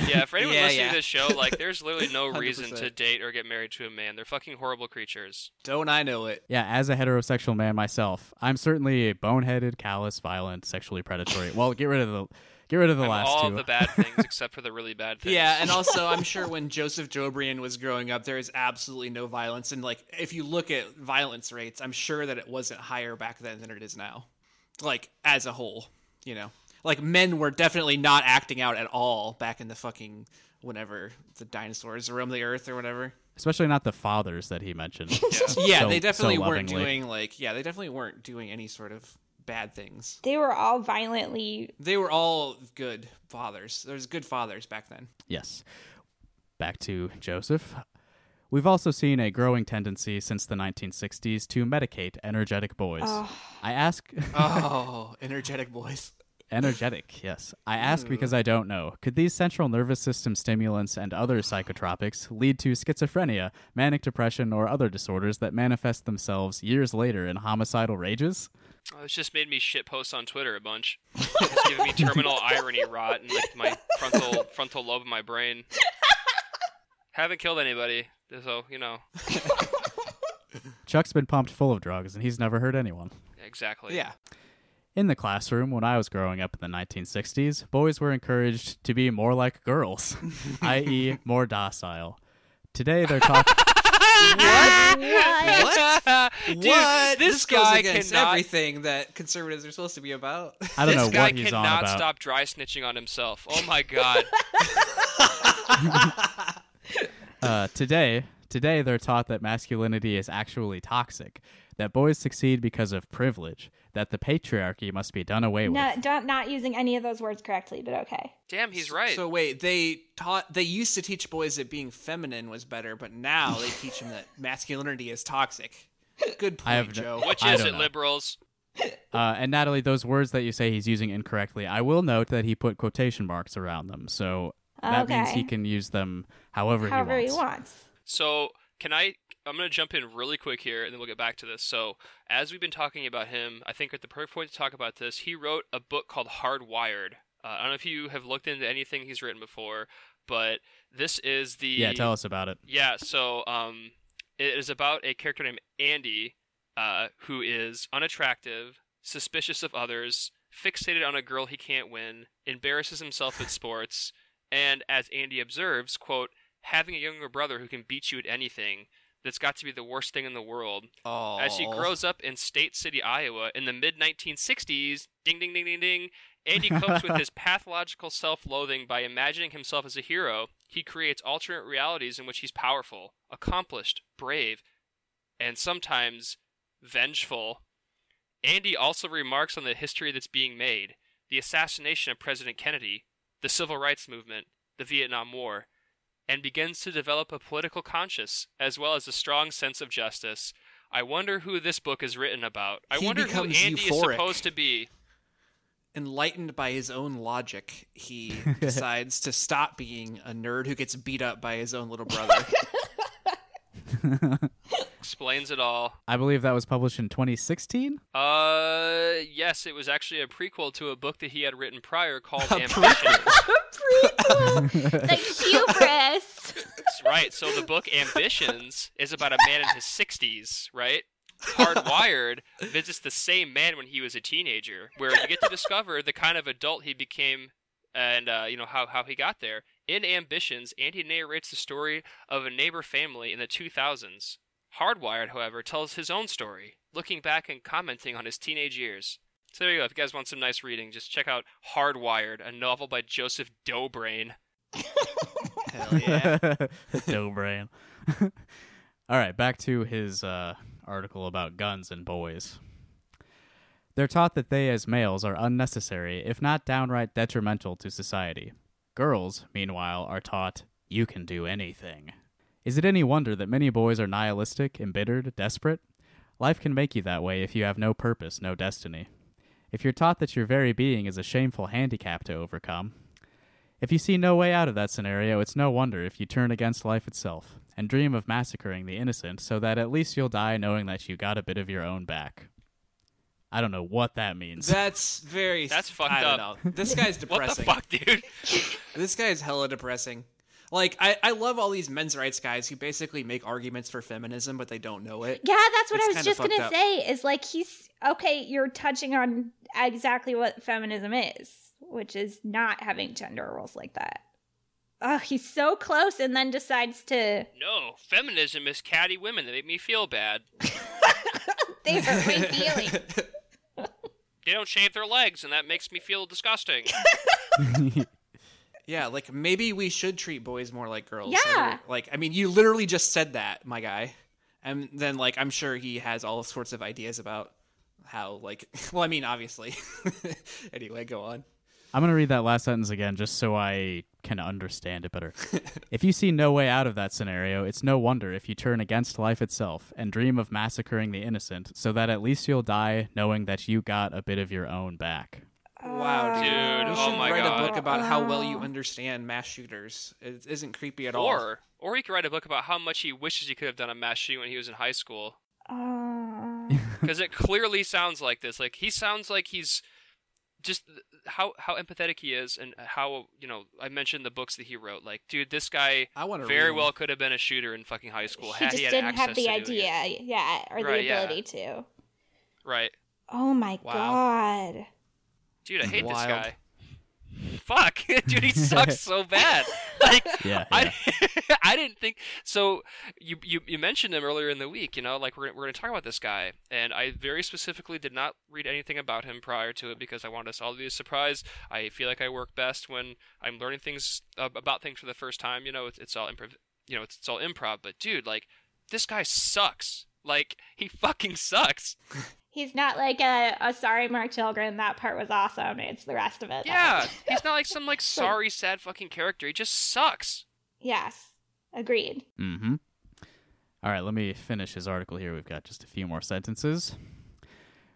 Yeah, for anyone Yeah, listening yeah. to this show, like, there's literally no reason to 100%. date or get married to a man. They're fucking horrible creatures. Don't I know it? yeah, as a heterosexual man myself, I'm certainly a boneheaded, callous, violent, sexually predatory. Well, get rid of the get rid of the I'm last all two. the bad things except for the really bad things. Yeah, and also I'm sure when Joseph Dobrian was growing up, there is absolutely no violence. And like, if you look at violence rates, I'm sure that it wasn't higher back then than it is now. Like as a whole, you know, like men were definitely not acting out at all back in the fucking whenever the dinosaurs roamed the earth or whatever. Especially not the fathers that he mentioned. Yeah, So- they definitely so weren't lovingly. doing like yeah, they definitely weren't doing any sort of bad things. they were all violently. They were all good fathers. There's good fathers back then. Yes. Back to Joseph. We've also seen a growing tendency since the 1960s to medicate energetic boys. I ask Oh, energetic boys. energetic, yes. I ask hmm. because I don't know. Could these central nervous system stimulants and other psychotropics lead to schizophrenia, manic depression, or other disorders that manifest themselves years later in homicidal rages? Oh, it's just made me shit post on Twitter a bunch. it's giving me terminal irony rot in like my frontal frontal lobe of my brain. Haven't killed anybody, so you know Chuck's been pumped full of drugs and he's never hurt anyone. exactly. Yeah. In the classroom, when I was growing up in the 1960s, boys were encouraged to be more like girls, i.e., more docile. Today, they're taught. What? Dude, what? This, goes guy against cannot. everything that conservatives are supposed to be about. I don't this know guy what he's on about. cannot stop dry snitching on himself. Oh my god. Uh, today, today they're taught that masculinity is actually toxic, that boys succeed because of privilege, that the patriarchy must be done away with. Not, don't, not using any of those words correctly, but okay. Damn, he's right. So wait, they taught they used to teach boys that being feminine was better, but now they teach them that masculinity is toxic. Good point, I have Joe. Which I is don't it, know. liberals? Uh, and Natalie, those words that you say he's using incorrectly, I will note that he put quotation marks around them, so that means he can use them however, However he he wants. wants. So can I? I'm gonna jump in really quick here, and then we'll get back to this. So, as we've been talking about him, I think at the perfect point to talk about this, he wrote a book called Hardwired. Uh, I don't know if you have looked into anything he's written before, but this is the Yeah, tell us about it. yeah, so um, it is about a character named Andy, uh, who is unattractive, suspicious of others, fixated on a girl he can't win, embarrasses himself at sports, and as Andy observes, quote, having a younger brother who can beat you at anything, that's got to be the worst thing in the world. Oh, As he grows up in State City, Iowa, in the mid 1960s, ding ding ding ding ding, Andy copes with his pathological self loathing by imagining himself as a hero. He creates alternate realities in which he's powerful, accomplished, brave, and sometimes vengeful. Andy also remarks on the history that's being made the assassination of President Kennedy, the civil rights movement, the Vietnam War, and begins to develop a political conscience as well as a strong sense of justice. I wonder who this book is written about. I He wonder who becomes Andy is supposed to be. enlightened by his own logic, he decides to stop being a nerd who gets beat up by his own little brother. Explains it all. I believe that was published in 2016. Uh, yes, it was actually a prequel to a book that he had written prior called A Ambition. Prequel. the hubris. That's right. So the book Ambitions is about a man in his 60s, right? Hardwired visits the same man when he was a teenager, where you get to discover the kind of adult he became and uh, you know how, how he got there. In Ambitions, Andy narrates the story of a neighbor family in the 2000s. Hardwired, however, tells his own story, looking back and commenting on his teenage years. So there you go. If you guys want some nice reading, just check out Hardwired, a novel by Joseph Dobrain. Hell yeah. Dough brain. All right, back to his uh, article about guns and boys. They're taught that they, as males, are unnecessary, if not downright detrimental to society. Girls, meanwhile, are taught you can do anything. Is it any wonder that many boys are nihilistic, embittered, desperate? Life can make you that way if you have no purpose, no destiny. If you're taught that your very being is a shameful handicap to overcome, if you see no way out of that scenario, it's no wonder if you turn against life itself and dream of massacring the innocent so that at least you'll die knowing that you got a bit of your own back. I don't know what that means. That's very. That's fucked I don't up. know. This guy's depressing. What the depressing. fuck, dude? This guy is hella depressing. Like I, I love all these men's rights guys who basically make arguments for feminism, but they don't know it. Yeah, that's what It's I was just gonna up. say. Is like he's okay. You're touching on exactly what feminism is, which is not having gender roles like that. Oh, he's so close, and then decides to. No, feminism is catty women that make me feel bad. They hurt my feelings. They don't shave their legs, and that makes me feel disgusting. Yeah, like maybe we should treat boys more like girls. Yeah. Like I mean, you literally just said that, my guy. And then like I'm sure he has all sorts of ideas about how like well, I mean, obviously. anyway, go on. I'm going to read that last sentence again just so I can understand it better. if you see no way out of that scenario, it's no wonder if you turn against life itself and dream of massacring the innocent so that at least you'll die knowing that you got a bit of your own back. Wow, oh, dude. Dude, You oh should my write God. a book about how well you understand mass shooters. It isn't creepy at all. Or, or he could write a book about how much he wishes he could have done a mass shoot when he was in high school. Uh. Oh. Because it clearly sounds like this. Like he sounds like he's just how how empathetic he is, and uh, how you know I mentioned the books that he wrote. Like, dude, this guy I want to very read well could have been a shooter in fucking high school. he had just he had didn't have the to doing it. idea, yeah, or Right, the yeah. ability to. Right, Oh my Wow. god. dude, I hate this guy. Fuck, dude, he sucks so bad. Like, Yeah, I, I didn't think so. You, you you mentioned him earlier in the week. You know, like we're we're gonna talk about this guy, and I very specifically did not read anything about him prior to it because I wanted us all to be surprised. I feel like I work best when I'm learning things uh, about things for the first time. You know, it's, it's all improv. You know, it's, it's all improv. But dude, like this guy sucks. Like he fucking sucks. He's not like a, a sorry Mark Chelgren, that part was awesome. It's the rest of it. Yeah, he's not like some like sorry sad fucking character. He just sucks. yes. Agreed. Mm-hmm. All right, let me finish his article here. We've got just a few more sentences.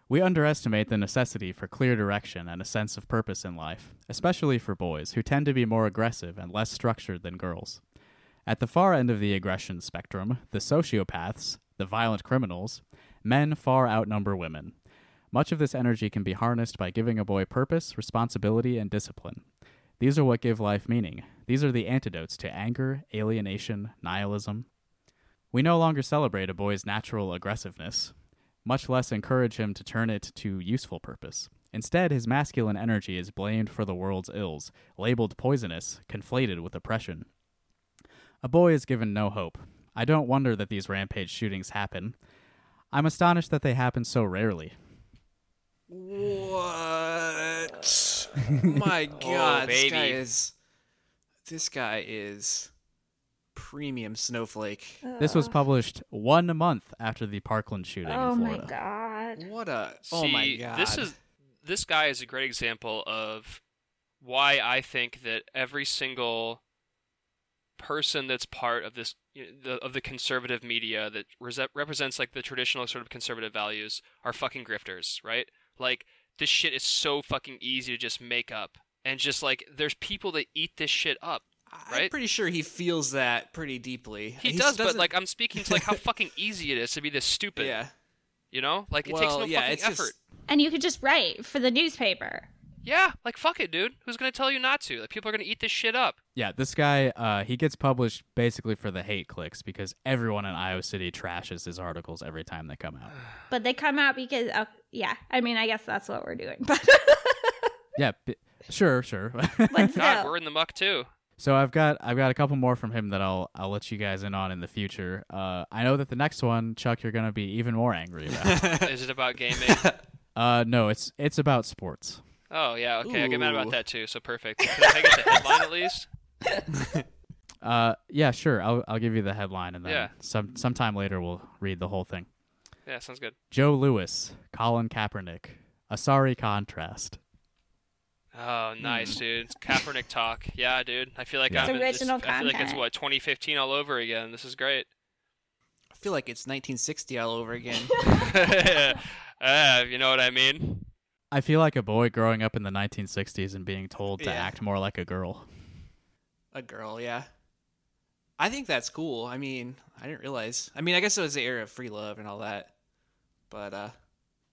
We underestimate the necessity for clear direction and a sense of purpose in life, especially for boys who tend to be more aggressive and less structured than girls. At the far end of the aggression spectrum, the sociopaths, the violent criminals, men far outnumber women. Much of this energy can be harnessed by giving a boy purpose, responsibility, and discipline. These are what give life meaning. These are the antidotes to anger, alienation, nihilism. We no longer celebrate a boy's natural aggressiveness, much less encourage him to turn it to useful purpose. Instead, his masculine energy is blamed for the world's ills, labeled poisonous, conflated with oppression. A boy is given no hope. I don't wonder that these rampage shootings happen. I'm astonished that they happen so rarely. What? My oh, God, this guy is. This guy is premium snowflake. This was published one month after the Parkland shooting Oh in my god. What a! oh my God! This is this guy is a great example of why I think that every single person that's part of this you know, the, of the conservative media that rese- represents like the traditional sort of conservative values are fucking grifters, right? Like this shit is so fucking easy to just make up. And just like there's people that eat this shit up. I'm right? pretty sure he feels that pretty deeply. He He's- does, but doesn't- like I'm speaking to like how fucking easy it is to be this stupid. yeah. You know? Like it well, takes no yeah, fucking effort. just And you could just write for the newspaper. Yeah, like fuck it, dude. Who's gonna tell you not to? Like people are gonna eat this shit up. Yeah, this guy, uh, he gets published basically for the hate clicks because everyone in Iowa City trashes his articles every time they come out. But they come out because, oh, yeah. I mean, I guess that's what we're doing. But, Yeah, b- sure, sure. but God, still. we're in the muck too. so I've got I've got a couple more from him that I'll I'll let you guys in on in the future. Uh, I know that the next one, Chuck, you're gonna be even more angry about. Is it about gaming? uh, no, it's it's about sports. Oh yeah, okay. I get mad about that too. So perfect. Can I get the headline at least? Uh, yeah, sure. I'll I'll give you the headline and then Yeah. some sometime later we'll read the whole thing. Yeah, sounds good. Joe Louis, Colin Kaepernick, a sorry contrast. Oh, nice, dude. It's Kaepernick talk. Yeah, dude. I feel like Yeah. I'm. It's in- original I feel like it's what 2015 all over again. This is great. I feel like it's 1960 all over again. uh, you know what I mean? I feel like a boy growing up in the 1960s and being told to Yeah. act more like a girl. a girl, yeah. I think that's cool. I mean, I didn't realize. I mean, I guess it was the era of free love and all that, but uh,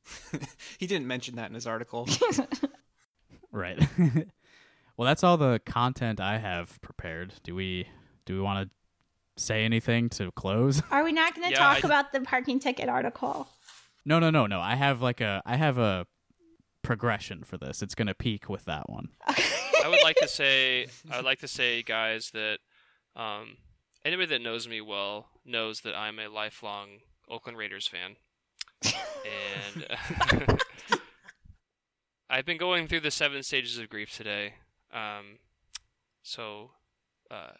he didn't mention that in his article. Right. well, that's all the content I have prepared. Do we do we want to say anything to close? Are we not going to Yeah, talk I- about the parking ticket article? No, no, no, no. I have like a I have a progression for this. It's going to peak with that one. I would like to say, I would like to say, guys, that um, anybody that knows me well knows that I'm a lifelong Oakland Raiders fan, and I've been going through the seven stages of grief today. Um, so, uh,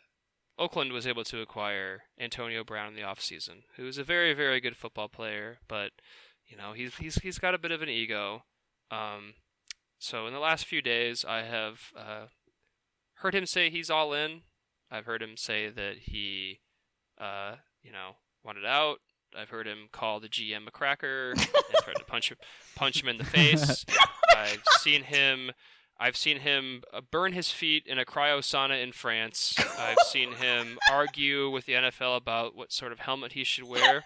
Oakland was able to acquire Antonio Brown in the offseason, who is a very, very good football player, but you know he's he's he's got a bit of an ego. Um, so in the last few days, I have uh, heard him say he's all in. I've heard him say that he, uh, you know, wanted out. I've heard him call the GM a cracker and try to punch him, punch him in the face. I've seen him. I've seen him uh, burn his feet in a cryo sauna in France. I've seen him argue with the NFL about what sort of helmet he should wear.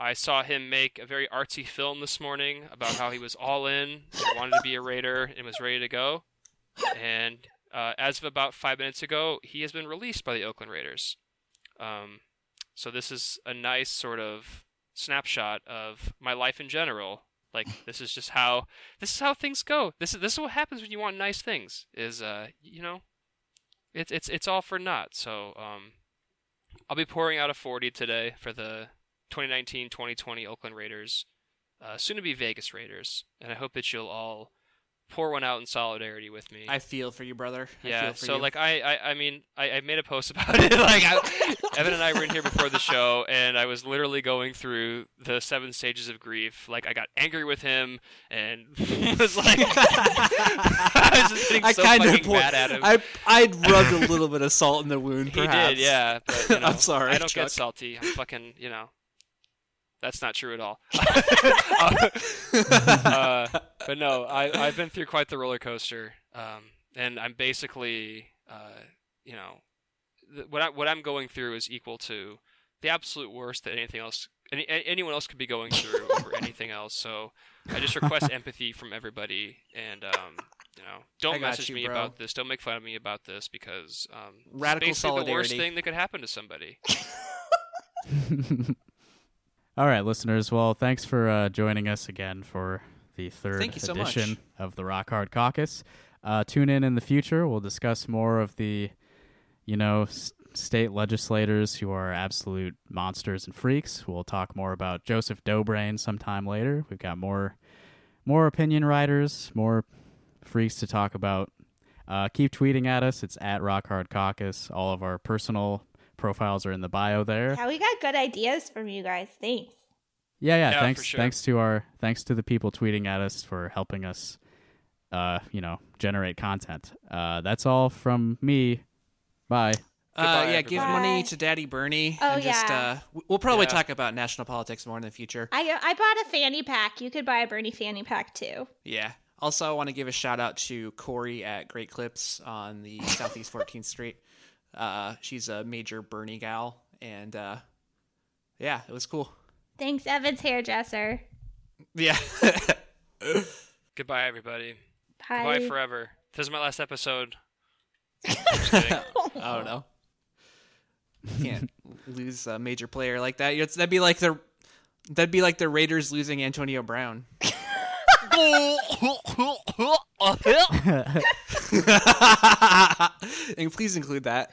I saw him make a very artsy film this morning about how he was all in, wanted to be a Raider, and was ready to go. And uh, as of about five minutes ago, he has been released by the Oakland Raiders. Um, so this is a nice sort of snapshot of my life in general. Like this is just how this is how things go. This is this is what happens when you want nice things. Is uh you know, it's it's it's all for naught. So um, I'll be pouring out a forty today for the 2019-2020 Oakland Raiders, uh, soon to be Vegas Raiders, and I hope that you'll all pour one out in solidarity with me. I feel for you, brother. I yeah, feel for so you. like I, I, I mean, I, I made a post about it. like I, Evan and I were in here before the show, and I was literally going through the seven stages of grief. Like I got angry with him, and was like, I was just getting I so kind fucking mad at him. I I rubbed a little bit of salt in the wound. he did, yeah. But, you know, I'm sorry, I don't Chuck. get salty. I'm fucking, you know. That's not true at all. uh, but no, I, I've been through quite the roller coaster, um, and I'm basically, uh, you know, th- what I, what I'm going through is equal to the absolute worst that anything else any, anyone else could be going through over anything else. So I just request empathy from everybody, and um, you know, don't message you, me bro. about this. Don't make fun of me about this because um, it's Radical basically the worst thing that could happen to somebody. All right, listeners. Well, thanks for uh, joining us again for the third so much. edition of the Rock Hard Caucus. Uh, tune in in the future. We'll discuss more of the, you know, s- state legislators who are absolute monsters and freaks. We'll talk more about Joseph Dobrain sometime later. We've got more, more opinion writers, more freaks to talk about. Uh, keep tweeting at us. It's at Rock Hard Caucus. All of our personal profiles are in the bio there. Yeah, we got good ideas from you guys. Thanks. Yeah, yeah. Yeah, thanks, sure. thanks to our, thanks to the people tweeting at us for helping us, uh, you know, generate content. Uh, that's all from me. Bye. Uh, Goodbye, yeah, give everybody. money to Daddy Bernie. Oh, and just, yeah. uh, we'll probably Yeah. talk about national politics more in the future. I I bought a fanny pack. You could buy a Bernie fanny pack too. Yeah. Also, I want to give a shout out to Corey at Great Clips on the Southeast 14th Street. Uh, she's a major Bernie gal, and uh, yeah, it was cool. Thanks, Evan's hairdresser. Yeah. Goodbye, everybody. Bye. Goodbye forever. This is my last episode. I don't know. Can't lose a major player like that. It's, that'd be like the that'd be like the Raiders losing Antonio Brown. and please include that.